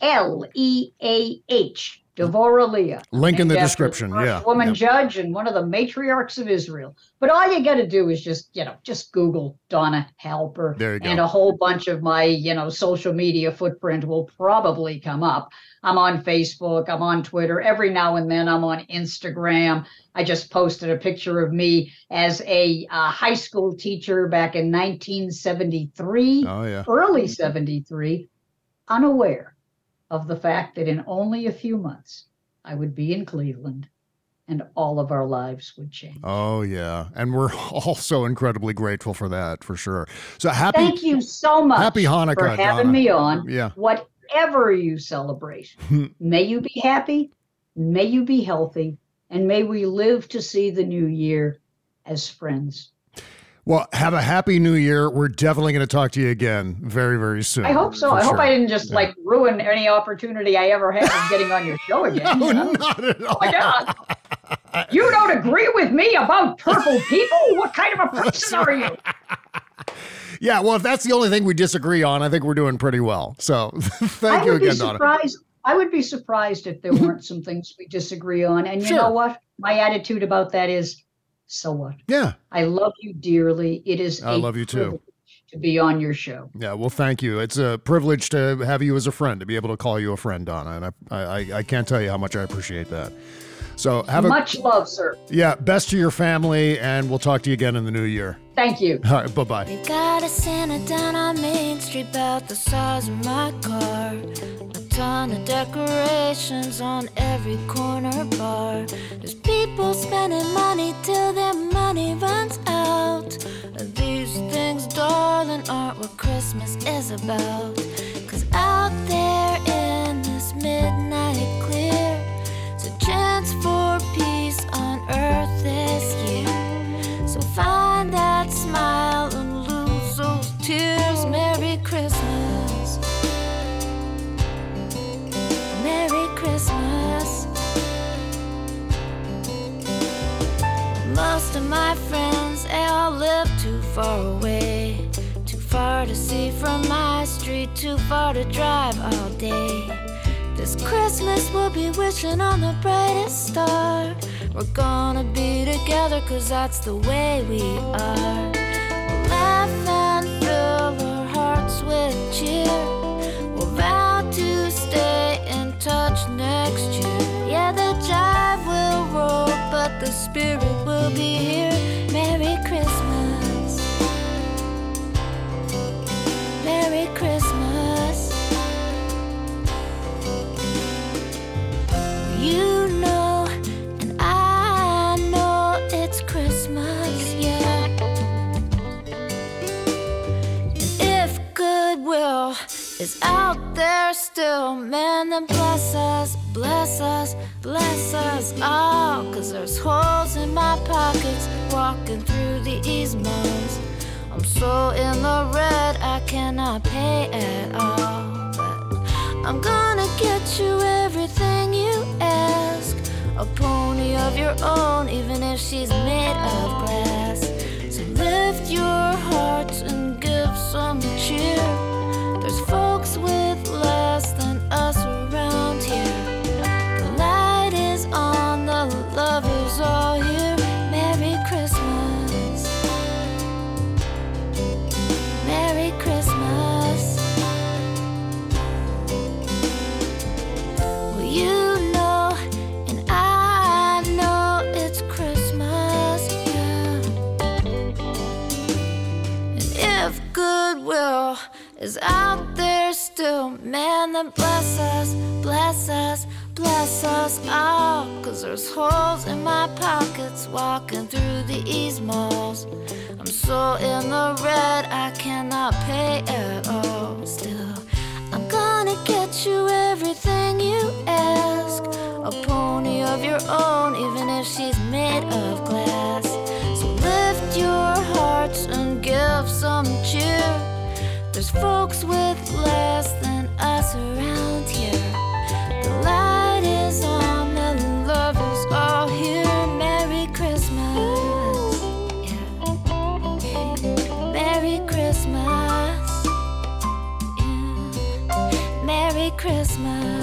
F: L E A H. Devorah Leah.
A: Link in the description, yeah,
F: Woman
A: yep.
F: judge and one of the matriarchs of Israel. But all you got to do is just, you know, just Google Donna Halper.
A: There you go.
F: And a whole bunch of my, you know, social media footprint will probably come up. I'm on Facebook, I'm on Twitter. Every now and then I'm on Instagram. I just posted a picture of me as a uh, high school teacher back in 1973,
A: Oh yeah.
F: early 73, unaware of the fact that in only a few months I would be in Cleveland and all of our lives would change.
A: Oh yeah. And we're all so incredibly grateful for that, for sure. So happy
F: Thank you so much
A: Happy Hanukkah,
F: for having
A: Donna.
F: me on.
A: Yeah.
F: Whatever you celebrate, may you be happy, may you be healthy, and may we live to see the new year as friends.
A: Well, have a happy new year. We're definitely going to talk to you again very, very soon.
F: I hope so. I hope. I didn't just
A: Yeah.
F: like ruin any opportunity I ever had of getting on your show again.
A: No,
F: you know?
A: not at all.
F: Oh my God. You don't agree with me about purple people? What kind of a person are you?
A: Yeah, well, if that's the only thing we disagree on, I think we're doing pretty well. So thank
F: I
A: you again, Donna.
F: I would be surprised if there weren't some things we disagree on. And you
A: Sure.
F: know what? My attitude about that is, so what?
A: Yeah.
F: I love you dearly. It is.
A: I
F: a
A: love you too.
F: to be on your show.
A: Yeah, well, thank you. It's a privilege to have you as a friend, to be able to call you a friend, Donna, and I, I, I can't tell you how much I appreciate that. So have
F: Much
A: a
F: love, sir.
A: yeah, best to your family, and we'll talk to you again in the new year.
F: Thank you.
A: All right, bye bye.
H: Got a Santa down on Main Street about the size of my car. Ton of decorations on every corner bar. There's people spending money till their money runs out. These things, darling, aren't what Christmas is about. Cause out there in this midnight clear, it's a chance for peace on earth this year. So find that smile and lose those tears. Christmas. Most of my friends, they all live too far away. Too far to see from my street, too far to drive all day. This Christmas we'll be wishing on the brightest star. We're gonna be together cause that's the way we are. We'll laugh and fill our hearts with cheer. We'll vow to stay touch next year. Yeah, the jive will roll, but the spirit will be here. Merry Christmas. Merry Christmas. You know, and I know it's Christmas, yeah. And if goodwill is out there still, man, then bless us, bless us, bless us all. Cause there's holes in my pockets walking through these malls. I'm so in the red, I cannot pay at all. But I'm gonna get you everything you ask. A pony of your own, even if she's made of glass. So lift your hearts and give some cheer. There's folks with less than us around here. The light is on, the love is all here. Merry Christmas. Merry Christmas. Well, you know, and I know it's Christmas, yeah. And if goodwill is out there still, man, then bless us, bless us, bless us all. Cause there's holes in my pockets walking through these malls. I'm so in the red, I cannot pay at all. Still, I'm gonna get you everything you ask. A pony of your own, even if she's made of glass. So lift your hearts and give some cheer. There's folks with less than us around here. The light is on, the love is all here. Merry Christmas. Yeah. Merry Christmas. Yeah. Merry Christmas.